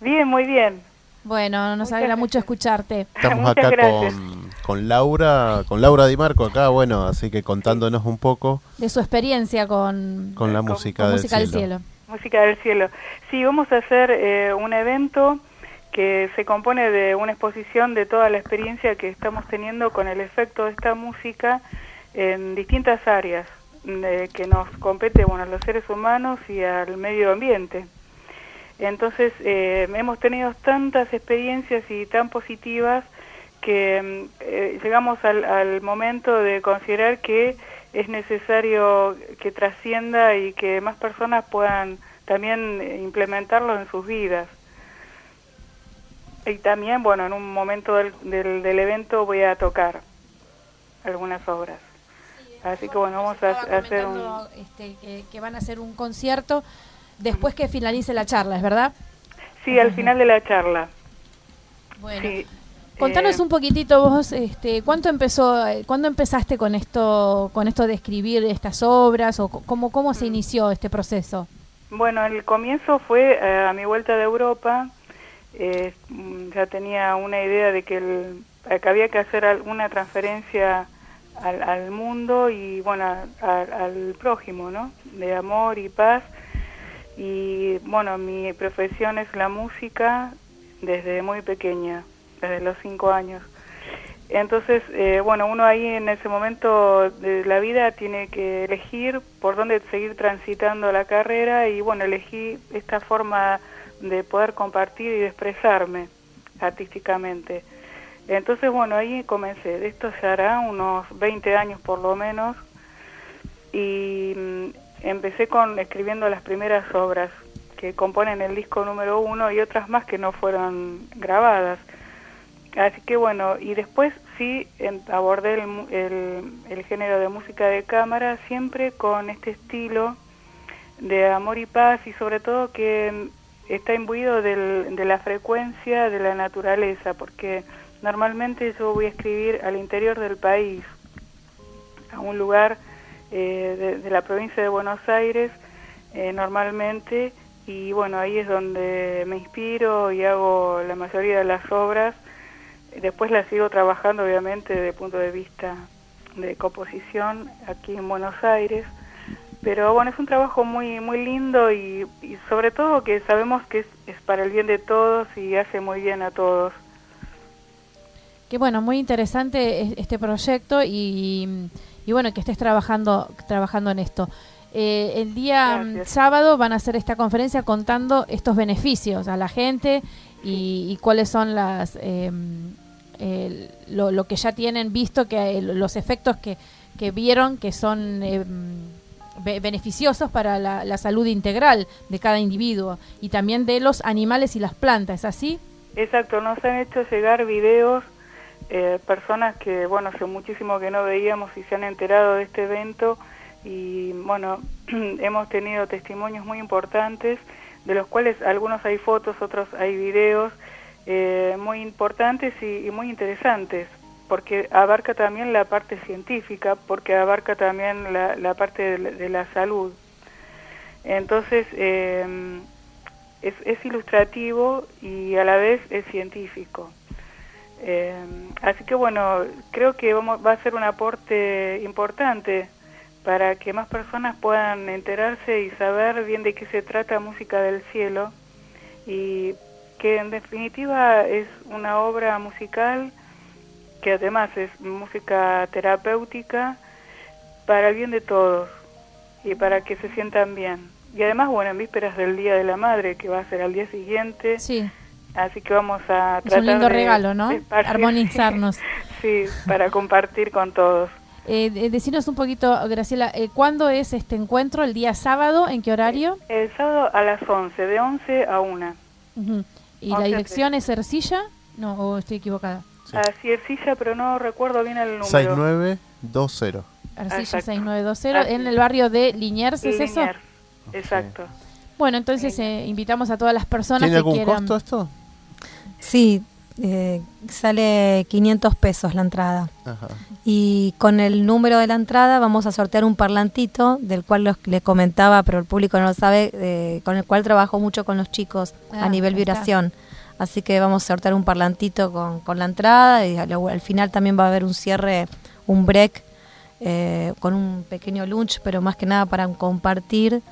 Bien, muy bien. Bueno, nos Muchas alegra gracias. mucho escucharte. Estamos acá con, con Laura, con Laura Di Marco acá, bueno, así que contándonos un poco De su experiencia con, con la Con- música, con del, Música del cielo. Cielo. Música del cielo. Sí, vamos a hacer eh, un evento que se compone de una exposición de toda la experiencia que estamos teniendo con el efecto de esta música en distintas áreas de- que nos compete bueno, a los seres humanos y al medio ambiente. Entonces, eh, hemos tenido tantas experiencias y tan positivas que mm, eh, llegamos al, al momento de considerar que es necesario que trascienda y que más personas puedan también eh, implementarlo en sus vidas. Y también, bueno, en un momento del, del, del evento voy a tocar algunas obras. Así que bueno, vamos a, hacer un... este, que, que van a hacer un concierto después que finalice la charla, ¿es verdad? Sí, al final de la charla. Bueno, Sí. contanos Eh, un poquitito vos, este, ¿cuánto empezó, cuándo empezaste con esto, con esto de escribir estas obras o cómo, cómo Mm. se inició este proceso? Bueno, el comienzo fue eh, a mi vuelta de Europa. eh, mm, ya tenía una idea de que, el- que había que hacer alguna transferencia al, al mundo y, bueno, al prójimo, ¿no? De amor y paz. Y, bueno, mi profesión es la música desde muy pequeña, desde los cinco años. Entonces, eh, bueno, uno ahí en ese momento de la vida tiene que elegir por dónde seguir transitando la carrera y bueno, elegí esta forma de poder compartir y de expresarme artísticamente. Entonces, bueno, ahí comencé. Esto ya hará unos 20 años por lo menos y mm, empecé con escribiendo las primeras obras que componen el disco número uno y otras más que no fueron grabadas. Así que bueno, y después sí abordé el, el, el género de música de cámara siempre con este estilo de amor y paz y sobre todo que mm, está imbuido del- de la frecuencia de la naturaleza, porque normalmente yo voy a escribir al interior del país, a un lugar eh, de, la provincia de Buenos Aires eh, normalmente y bueno, ahí es donde me inspiro y hago la mayoría de las obras. Después las sigo trabajando obviamente desde el punto de vista de composición aquí en Buenos Aires. Pero bueno, es un trabajo muy muy lindo y, y sobre todo que sabemos que es, es para el bien de todos y hace muy bien a todos. Que bueno, muy interesante es- este proyecto y, y bueno, que estés trabajando, trabajando en esto. Eh, el día mm, Gracias. sábado van a hacer esta conferencia contando estos beneficios a la gente y, y cuáles son las eh, el- lo, lo que ya tienen visto, que el- los efectos que, que vieron que son eh, be- beneficiosos para la, la salud integral de cada individuo y también de los animales y las plantas, ¿es así? Exacto, nos han hecho llegar videos, eh, personas que, bueno, hace muchísimo que no veíamos y se han enterado de este evento y, bueno, hemos tenido testimonios muy importantes, de los cuales algunos hay fotos, otros hay videos eh, muy importantes y, muy interesantes, porque abarca también la parte científica, porque abarca también la, la parte de la- de la salud. Entonces, eh, es, es ilustrativo y a la vez es científico. Eh, así que bueno, creo que vamos, va a ser un aporte importante para que más personas puedan enterarse y saber bien de qué se trata Música del Cielo y que en definitiva es una obra musical que además es música terapéutica para el bien de todos y para que se sientan bien. Y además, bueno, en vísperas del Día de la Madre, que va a ser al día siguiente, Sí. Así que vamos a Es tratar un lindo de- regalo, ¿no? Armonizarnos. sí, para compartir con todos. Eh, de- decinos un poquito, Graciela, eh, ¿cuándo es este encuentro? ¿El día sábado? ¿En qué horario? El sábado a las 11, de 11 a 1. Ujú. ¿Y la dirección es Ercilla? No, o estoy equivocada. Sí. Así es, silla, pero no recuerdo bien el número. 6920. Ercilla Exacto. 6920, Así en es. el barrio de Liniers, ¿es eso? Liniers, Exacto. Bueno, entonces eh, invitamos a todas las personas ¿Tiene que algún quieran... costo esto? Sí, eh, sale 500 pesos la entrada. Ajá. Y con el número de la entrada vamos a sortear un parlantito, del cual los, les comentaba, pero el público no lo sabe, eh, con el cual trabajo mucho con los chicos Ah, a nivel está. vibración. Así que vamos a sortear un parlantito con, con la entrada y al, al final también va a haber un cierre, un break, eh, con un pequeño lunch, pero más que nada para compartir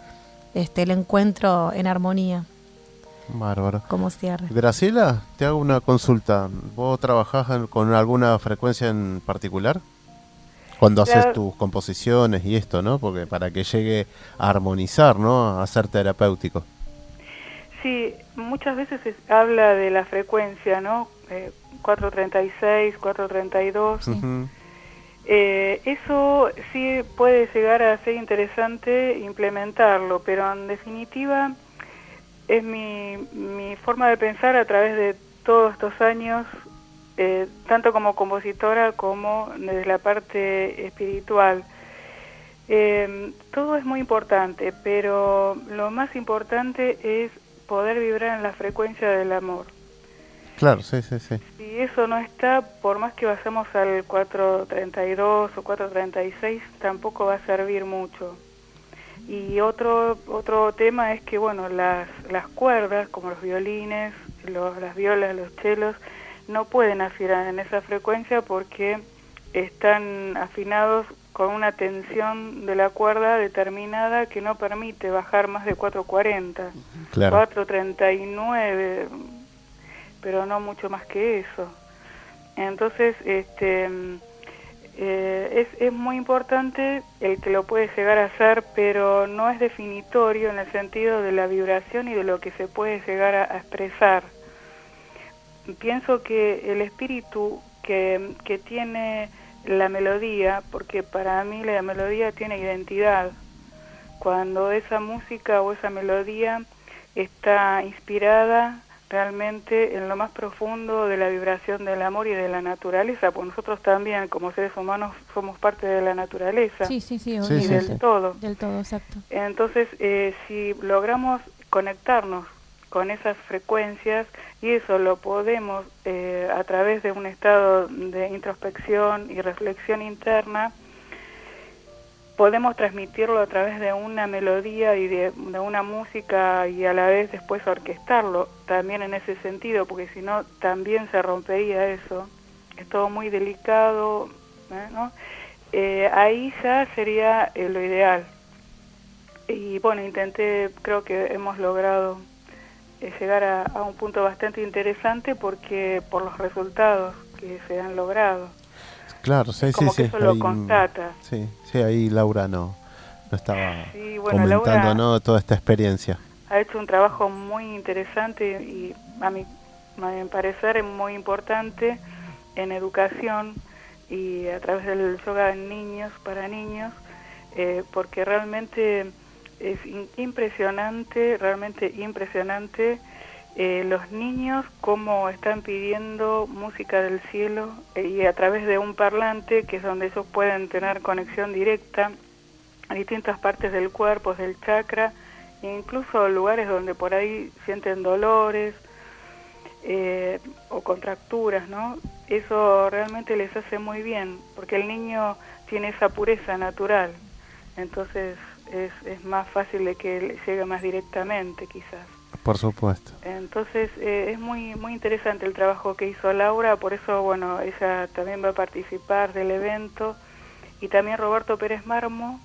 este, el encuentro en armonía Bárbaro. como cierre. Graciela, te hago una consulta. ¿Vos trabajás con alguna frecuencia en particular? Cuando haces tus composiciones y esto, ¿no? Porque para que llegue a armonizar, ¿no? A ser terapéutico. Sí, muchas veces se habla de la frecuencia, ¿no? Eh, 436, 432. Ujú. Eh, eso sí puede llegar a ser interesante implementarlo, pero en definitiva es mi, mi forma de pensar a través de todos estos años, eh, tanto como compositora como desde la parte espiritual. Eh, todo es muy importante, pero lo más importante es poder vibrar en la frecuencia del amor. Claro, sí, sí, sí. Si eso no está, por más que vayamos al 432 o 436, tampoco va a servir mucho. Y otro otro tema es que, bueno, las, las cuerdas, como los violines, los, las violas, los chelos, no pueden afinar en esa frecuencia porque están afinados con una tensión de la cuerda determinada que no permite bajar más de 440. Claro. 439, pero no mucho más que eso. Entonces, este, eh, es, es muy importante el que lo puede llegar a hacer, pero no es definitorio en el sentido de la vibración y de lo que se puede llegar a, a expresar. Pienso que el espíritu que, que tiene la melodía, porque para mí la melodía tiene identidad, cuando esa música o esa melodía está inspirada realmente en lo más profundo de la vibración del amor y de la naturaleza, pues nosotros también como seres humanos somos parte de la naturaleza Sí, sí, sí, Sí, y del sí. todo. Del todo, exacto. Entonces, eh, si logramos conectarnos con esas frecuencias y eso lo podemos eh, a través de un estado de introspección y reflexión interna, podemos transmitirlo a través de una melodía y de, de una música y a la vez después orquestarlo también en ese sentido, porque si no también se rompería eso. Es todo muy delicado, ¿eh? ¿no? Eh, ahí ya sería eh, lo ideal. Y bueno, intenté, creo que hemos logrado eh, llegar a, a un punto bastante interesante porque por los resultados que se han logrado. Claro, sí, sí, Como sí. que eso lo constata. Sí, sí, ahí Laura no, no estaba Sí, bueno, comentando, Laura ¿no? Toda esta experiencia. ha hecho un trabajo muy interesante y a mi, a mi parecer es muy importante en educación y a través del yoga en niños, para niños, eh, porque realmente es impresionante, realmente impresionante eh, los niños cómo están pidiendo música del cielo eh, y a través de un parlante que es donde ellos pueden tener conexión directa a distintas partes del cuerpo, del chakra, e incluso lugares donde por ahí sienten dolores eh, o contracturas, ¿no? Eso realmente les hace muy bien, porque el niño tiene esa pureza natural, entonces es, es más fácil de que le llegue más directamente, quizás. Por supuesto. Entonces eh, es muy muy interesante el trabajo que hizo Laura, por eso bueno ella también va a participar del evento y también Roberto Pérez Marmo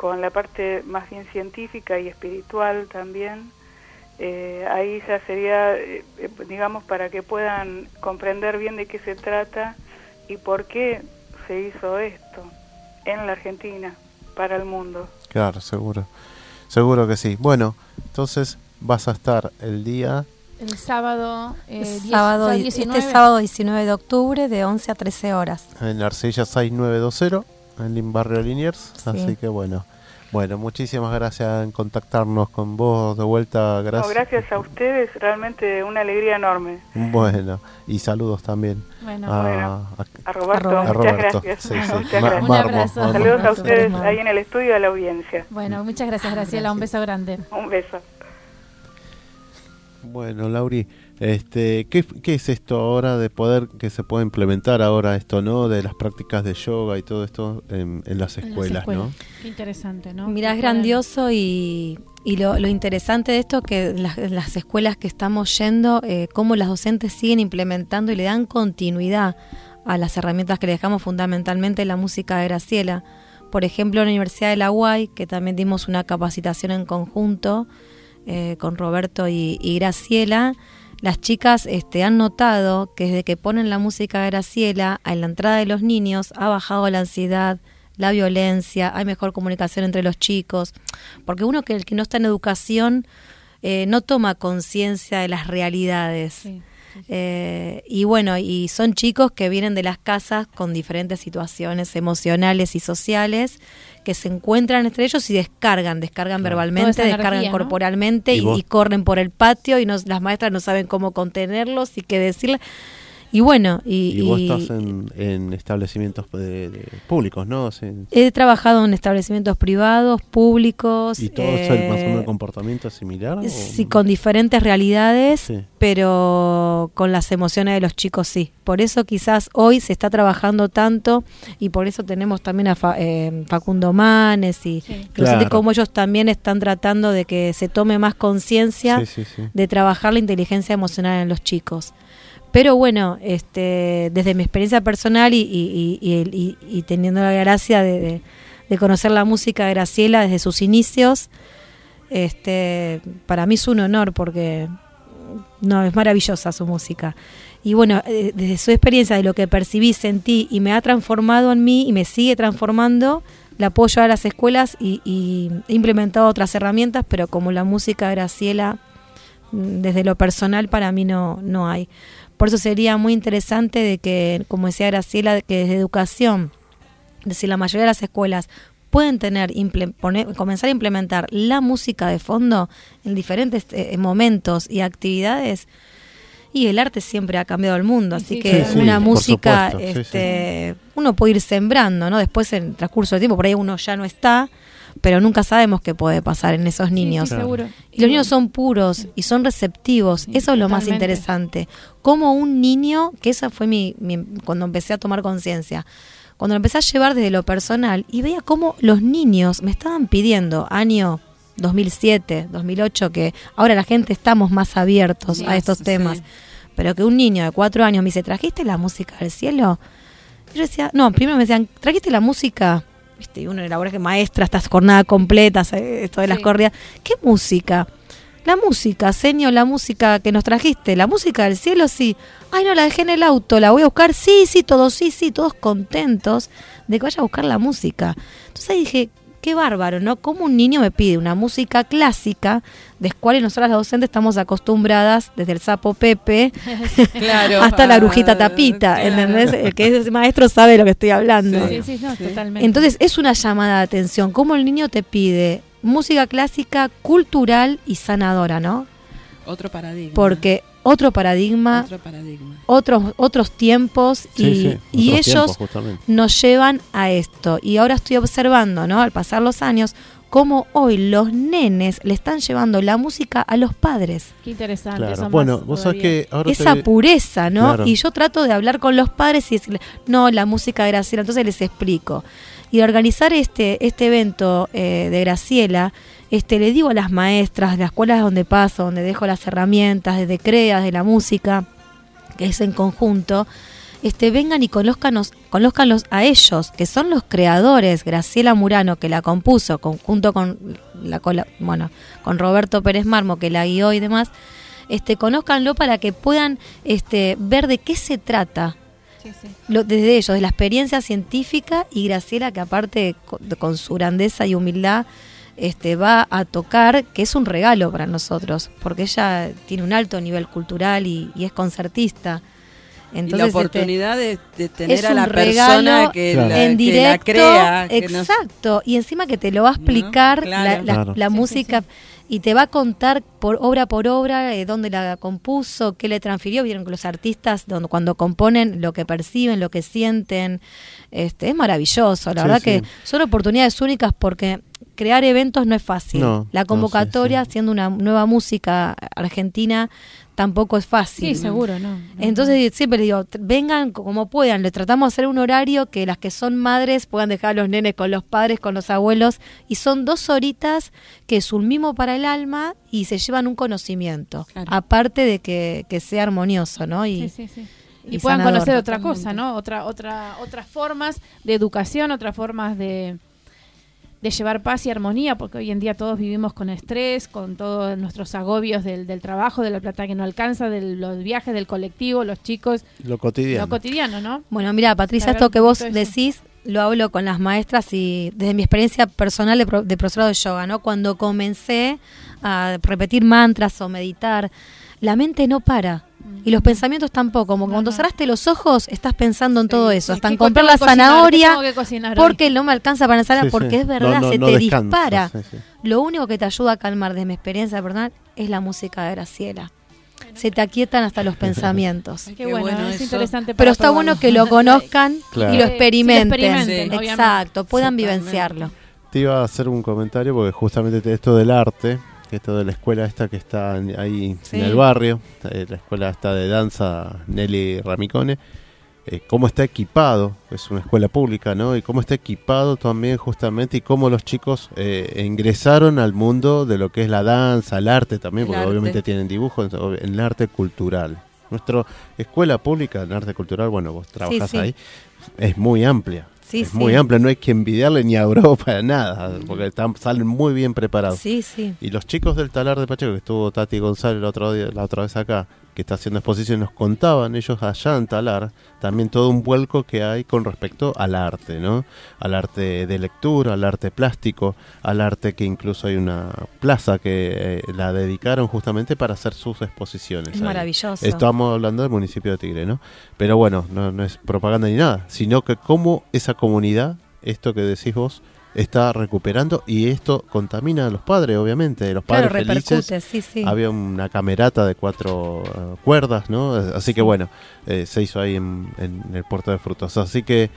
con la parte más bien científica y espiritual también. Eh, ahí ya sería, eh, eh, digamos, para que puedan comprender bien de qué se trata y por qué se hizo esto en la Argentina, para el mundo. Claro, seguro. Seguro que sí. Bueno, entonces vas a estar el día El sábado, eh, Es 10 sábado, este 19. sábado 19 de octubre de 11 a 13 horas. en Arcilla 6920, en el barrio Liniers. Sí. Así que bueno. Bueno, muchísimas gracias en contactarnos con vos de vuelta. No, Gracias. gracias a ustedes, realmente una alegría enorme. Bueno, y saludos también Bueno, a, bueno. a- A Roberto, A muchas gracias. Sí, sí. Muchas gracias. Un Marmo, abrazo. Marmo. Saludos a ustedes ahí en el estudio y a la audiencia. Bueno, muchas gracias, Graciela. Un beso grande. Un beso. Bueno, Lauri, este, ¿qué, qué es esto ahora de poder que se pueda implementar ahora esto, no? De las prácticas de yoga y todo esto en, en las En las escuelas, ¿no? Qué interesante, ¿no? Mirá, es grandioso y, y lo, lo interesante de esto que las, las escuelas que estamos yendo, eh, cómo las docentes siguen implementando y le dan continuidad a las herramientas que le dejamos fundamentalmente la música de Graciela. Por ejemplo, en la Universidad de la UAI, que también dimos una capacitación en conjunto eh, con Roberto y, y Graciela, las chicas este, han notado que desde que ponen la música de Graciela, a la entrada de los niños ha bajado la ansiedad, la violencia, hay mejor comunicación entre los chicos, porque uno que el que no está en educación eh, no toma conciencia de las realidades. Sí, sí, sí. Eh, y bueno, y son chicos que vienen de las casas con diferentes situaciones emocionales y sociales que se encuentran entre ellos y descargan, descargan Claro. verbalmente, descargan energía, ¿no? corporalmente Y y corren por el patio y nos, las maestras no saben cómo contenerlos y qué decirles. Y bueno, y, Y vos y- estás en, en establecimientos de- de públicos, ¿no? Sí. he trabajado en establecimientos privados, públicos. ¿Y todo eso el más o eh, menos comportamiento similar? o- Sí, con diferentes realidades, Sí. pero con las emociones de los chicos sí. Por eso quizás hoy se está trabajando tanto y por eso tenemos también a Fa- eh, Facundo Manes y Sí. Claro. como ellos también están tratando de que se tome más conciencia Sí, sí, sí. de trabajar la inteligencia emocional en los chicos. Pero bueno, este, desde mi experiencia personal y, y- y- y teniendo la gracia de, de- conocer la música de Graciela desde sus inicios, este, para mí es un honor porque no es maravillosa su música. Y bueno, eh, desde su experiencia de lo que percibí, sentí y me ha transformado en mí y me sigue transformando, la apoyo a las escuelas y, he implementado otras herramientas, pero como la música Graciela, mm, desde lo personal para mí no, no hay. Por eso sería muy interesante de que, como decía Graciela, que desde educación, es decir, la mayoría de las escuelas pueden tener poner- comenzar a implementar la música de fondo en diferentes eh, momentos y actividades y el arte siempre ha cambiado el mundo así Sí, que. Sí, una música supuesto, este uno puede ir sembrando no después en el transcurso del tiempo por ahí uno ya no está pero nunca sabemos qué puede pasar en esos niños Sí, sí, seguro. y los niños son puros y son receptivos. Eso es lo más interesante. Como un niño, que esa fue mi, mi- cuando empecé a tomar conciencia, cuando lo empecé a llevar desde lo personal y veía cómo los niños me estaban pidiendo, año 2007, 2008, que ahora la gente estamos más abiertos a estos sí. temas, pero que un niño de cuatro años me dice, ¿trajiste la música del cielo? Y yo decía, no, primero me decían, ¿trajiste la música? Viste, y uno elabora que maestra, estas jornadas completas, eh, esto de las Sí. corridas. ¿Qué música? La música, señor, la música que nos trajiste, la música del cielo, sí. Ay, no, la dejé en el auto, la voy a buscar, sí, sí, todos, sí, sí, todos contentos de que vaya a buscar la música. Entonces ahí dije, qué bárbaro, ¿no? Como un niño me pide una música clásica, de cual nosotras las docentes estamos acostumbradas, desde el sapo Pepe Claro. hasta la brujita Ah, tapita, claro. ¿entendés? El que es maestro sabe de lo que estoy hablando. Sí, sí, no, totalmente. Entonces es una llamada de atención, como el niño te pide música clásica, cultural y sanadora, ¿no? Otro paradigma. Porque otro paradigma, Otro paradigma. otros otros tiempos y, Sí, y otros ellos tiempos, nos llevan a esto. Y ahora estoy observando, ¿no? Al pasar los años, cómo hoy los nenes le están llevando la música a los padres. Qué interesante. Claro. eso Bueno, vos sabés que ahora esa te- pureza, ¿no? Claro. Y yo trato de hablar con los padres y decirles, no, la música de Graciela, entonces les explico. Y organizar este, este evento eh, de Graciela, este, le digo a las maestras de las escuelas donde paso, donde dejo las herramientas, desde CREAS, de la música, que es en conjunto, este, vengan y conózcanos, conózcanlos a ellos, que son los creadores, Graciela Murano, que la compuso, con- junto con la cola- bueno, con Roberto Pérez Marmo, que la guió y demás, este, conózcanlo para que puedan este, ver de qué se trata Sí, sí. lo- desde ellos, de la experiencia científica y Graciela que aparte co- con, su grandeza y humildad este, va a tocar, que es un regalo para nosotros, porque ella tiene un alto nivel cultural y, y es concertista. Entonces, y la este, oportunidad de, de tener es a la persona que, Claro. la, en que directo, la crea. que nos- exacto, y encima que te lo va a explicar Claro. la, la- Claro. la Sí, sí, música y te va a contar por obra por obra eh, dónde la compuso, qué le transfirió. Vieron que los artistas donde, cuando componen lo que perciben, lo que sienten, este es maravilloso. La Sí, verdad sí. que son oportunidades únicas porque crear eventos no es fácil. No, la no, convocatoria, sí, sí. siendo una nueva música argentina, tampoco es fácil. Sí, seguro, ¿no? No, Entonces siempre le digo, vengan como puedan, le tratamos de hacer un horario que las que son madres puedan dejar a los nenes con los padres, con los abuelos, y son dos horitas que es un mimo para el alma y se llevan un conocimiento, Claro. aparte de que, que sea armonioso, ¿no? no. Y, Sí, sí, sí. y Y, puedan sanador, conocer otra cosa, ¿no? Otra, otra, otras formas de educación, otras formas de, de llevar paz y armonía, porque hoy en día todos vivimos con estrés, con todos nuestros agobios del, del trabajo, de la plata que no alcanza, de los viajes, del colectivo, los chicos, Lo cotidiano. lo cotidiano, ¿no? Bueno, mira, Patricia, esto que vos decís lo hablo con las maestras y desde mi experiencia personal de, pro- de profesorado de yoga, ¿no? Cuando comencé a repetir mantras o meditar, la mente no para. Y los pensamientos tampoco, como No, cuando no. cerraste los ojos, estás pensando en todo eso, hasta en ¿qué comprar la zanahoria, cocinar porque no me alcanza para la Sí, porque sí. es verdad, No, no, se no te dispara. sí, sí. Lo único que te ayuda a calmar desde mi experiencia personal es la música de Graciela. Se te aquietan hasta los pensamientos. Qué, Qué bueno, bueno es eso. interesante. Pero para está probarlo. bueno que lo conozcan Claro. y lo experimenten. sí, lo experimenten. Exacto, puedan vivenciarlo. Te iba a hacer un comentario porque justamente te- esto del arte, que esto de la escuela esta que está ahí Sí. en el barrio, eh, la escuela esta de danza Nelly Ramicone, eh, cómo está equipado, es una escuela pública, ¿no? Y cómo está equipado también justamente y cómo los chicos eh, ingresaron al mundo de lo que es la danza, el arte también, El porque arte. obviamente tienen dibujos, en el arte cultural. Nuestra escuela pública en arte cultural, bueno, vos trabajás sí. ahí, es muy amplia. Sí, es sí. muy amplia, no hay que envidiarle ni a Europa nada, porque están, salen muy bien preparados. Sí, sí. Y los chicos del talar de Pacheco, que estuvo Tati González otro día, la otra vez acá, que está haciendo exposición, nos contaban ellos allá en Talar también todo un vuelco que hay con respecto al arte, ¿no? Al arte de lectura, al arte plástico, al arte que incluso hay una plaza que eh, la dedicaron justamente para hacer sus exposiciones. Es ahí. maravilloso. Estamos hablando del municipio de Tigre, ¿no? Pero bueno, no, no es propaganda ni nada, sino que cómo esa comunidad, esto que decís vos, está recuperando y esto contamina a los padres, obviamente, los Claro, padres felices. sí, sí. Había una camerata de cuatro eh, cuerdas, ¿no? Así que bueno, eh, se hizo ahí en, en el puerto de frutos. Así que,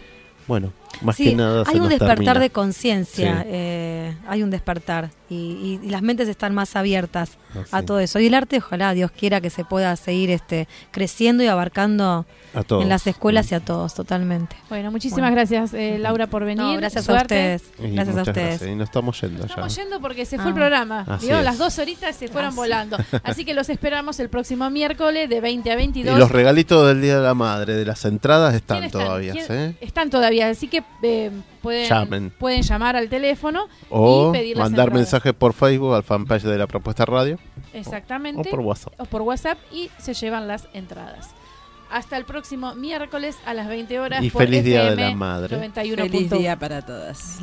bueno, más Sí, que nada. se hay un despertar termina. de conciencia, Sí. eh, hay un despertar y, y- y las mentes están más abiertas a Así. todo eso. Y el arte, ojalá Dios quiera que se pueda seguir este creciendo y abarcando A todos. en las escuelas y a todos, totalmente. Bueno, muchísimas Bueno. gracias, eh, Laura, por venir. No, gracias Suerte. a ustedes. Y Gracias a ustedes. gracias. Y nos estamos yendo Estamos ya. yendo porque se fue Ah. el programa. Así ¿vio? es. Las dos horitas se fueron Así. volando. Así que los esperamos el próximo miércoles de 20 a Y 22. los regalitos del Día de la Madre, de las entradas, ¿Quién están están? todavía, ¿Quién- ¿sí? Están todavía, así que eh, pueden, Llamen. pueden llamar al teléfono O y pedir las mandar mensajes por Facebook al fanpage de la propuesta radio Exactamente. o por WhatsApp. o por WhatsApp y se llevan las entradas. Hasta el próximo miércoles a las 20 horas. Y por feliz Día de la Madre. 91.1. Feliz día para todas.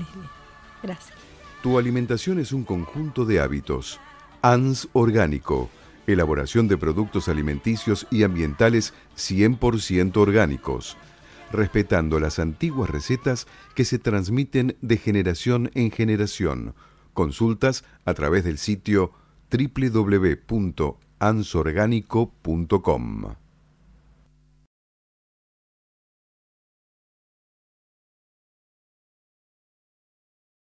Gracias. Tu alimentación es un conjunto de hábitos. ANS Orgánico. Elaboración de productos alimenticios y ambientales 100% orgánicos. Respetando las antiguas recetas que se transmiten de generación en generación. Consultas a través del sitio www.ansorgánico.com.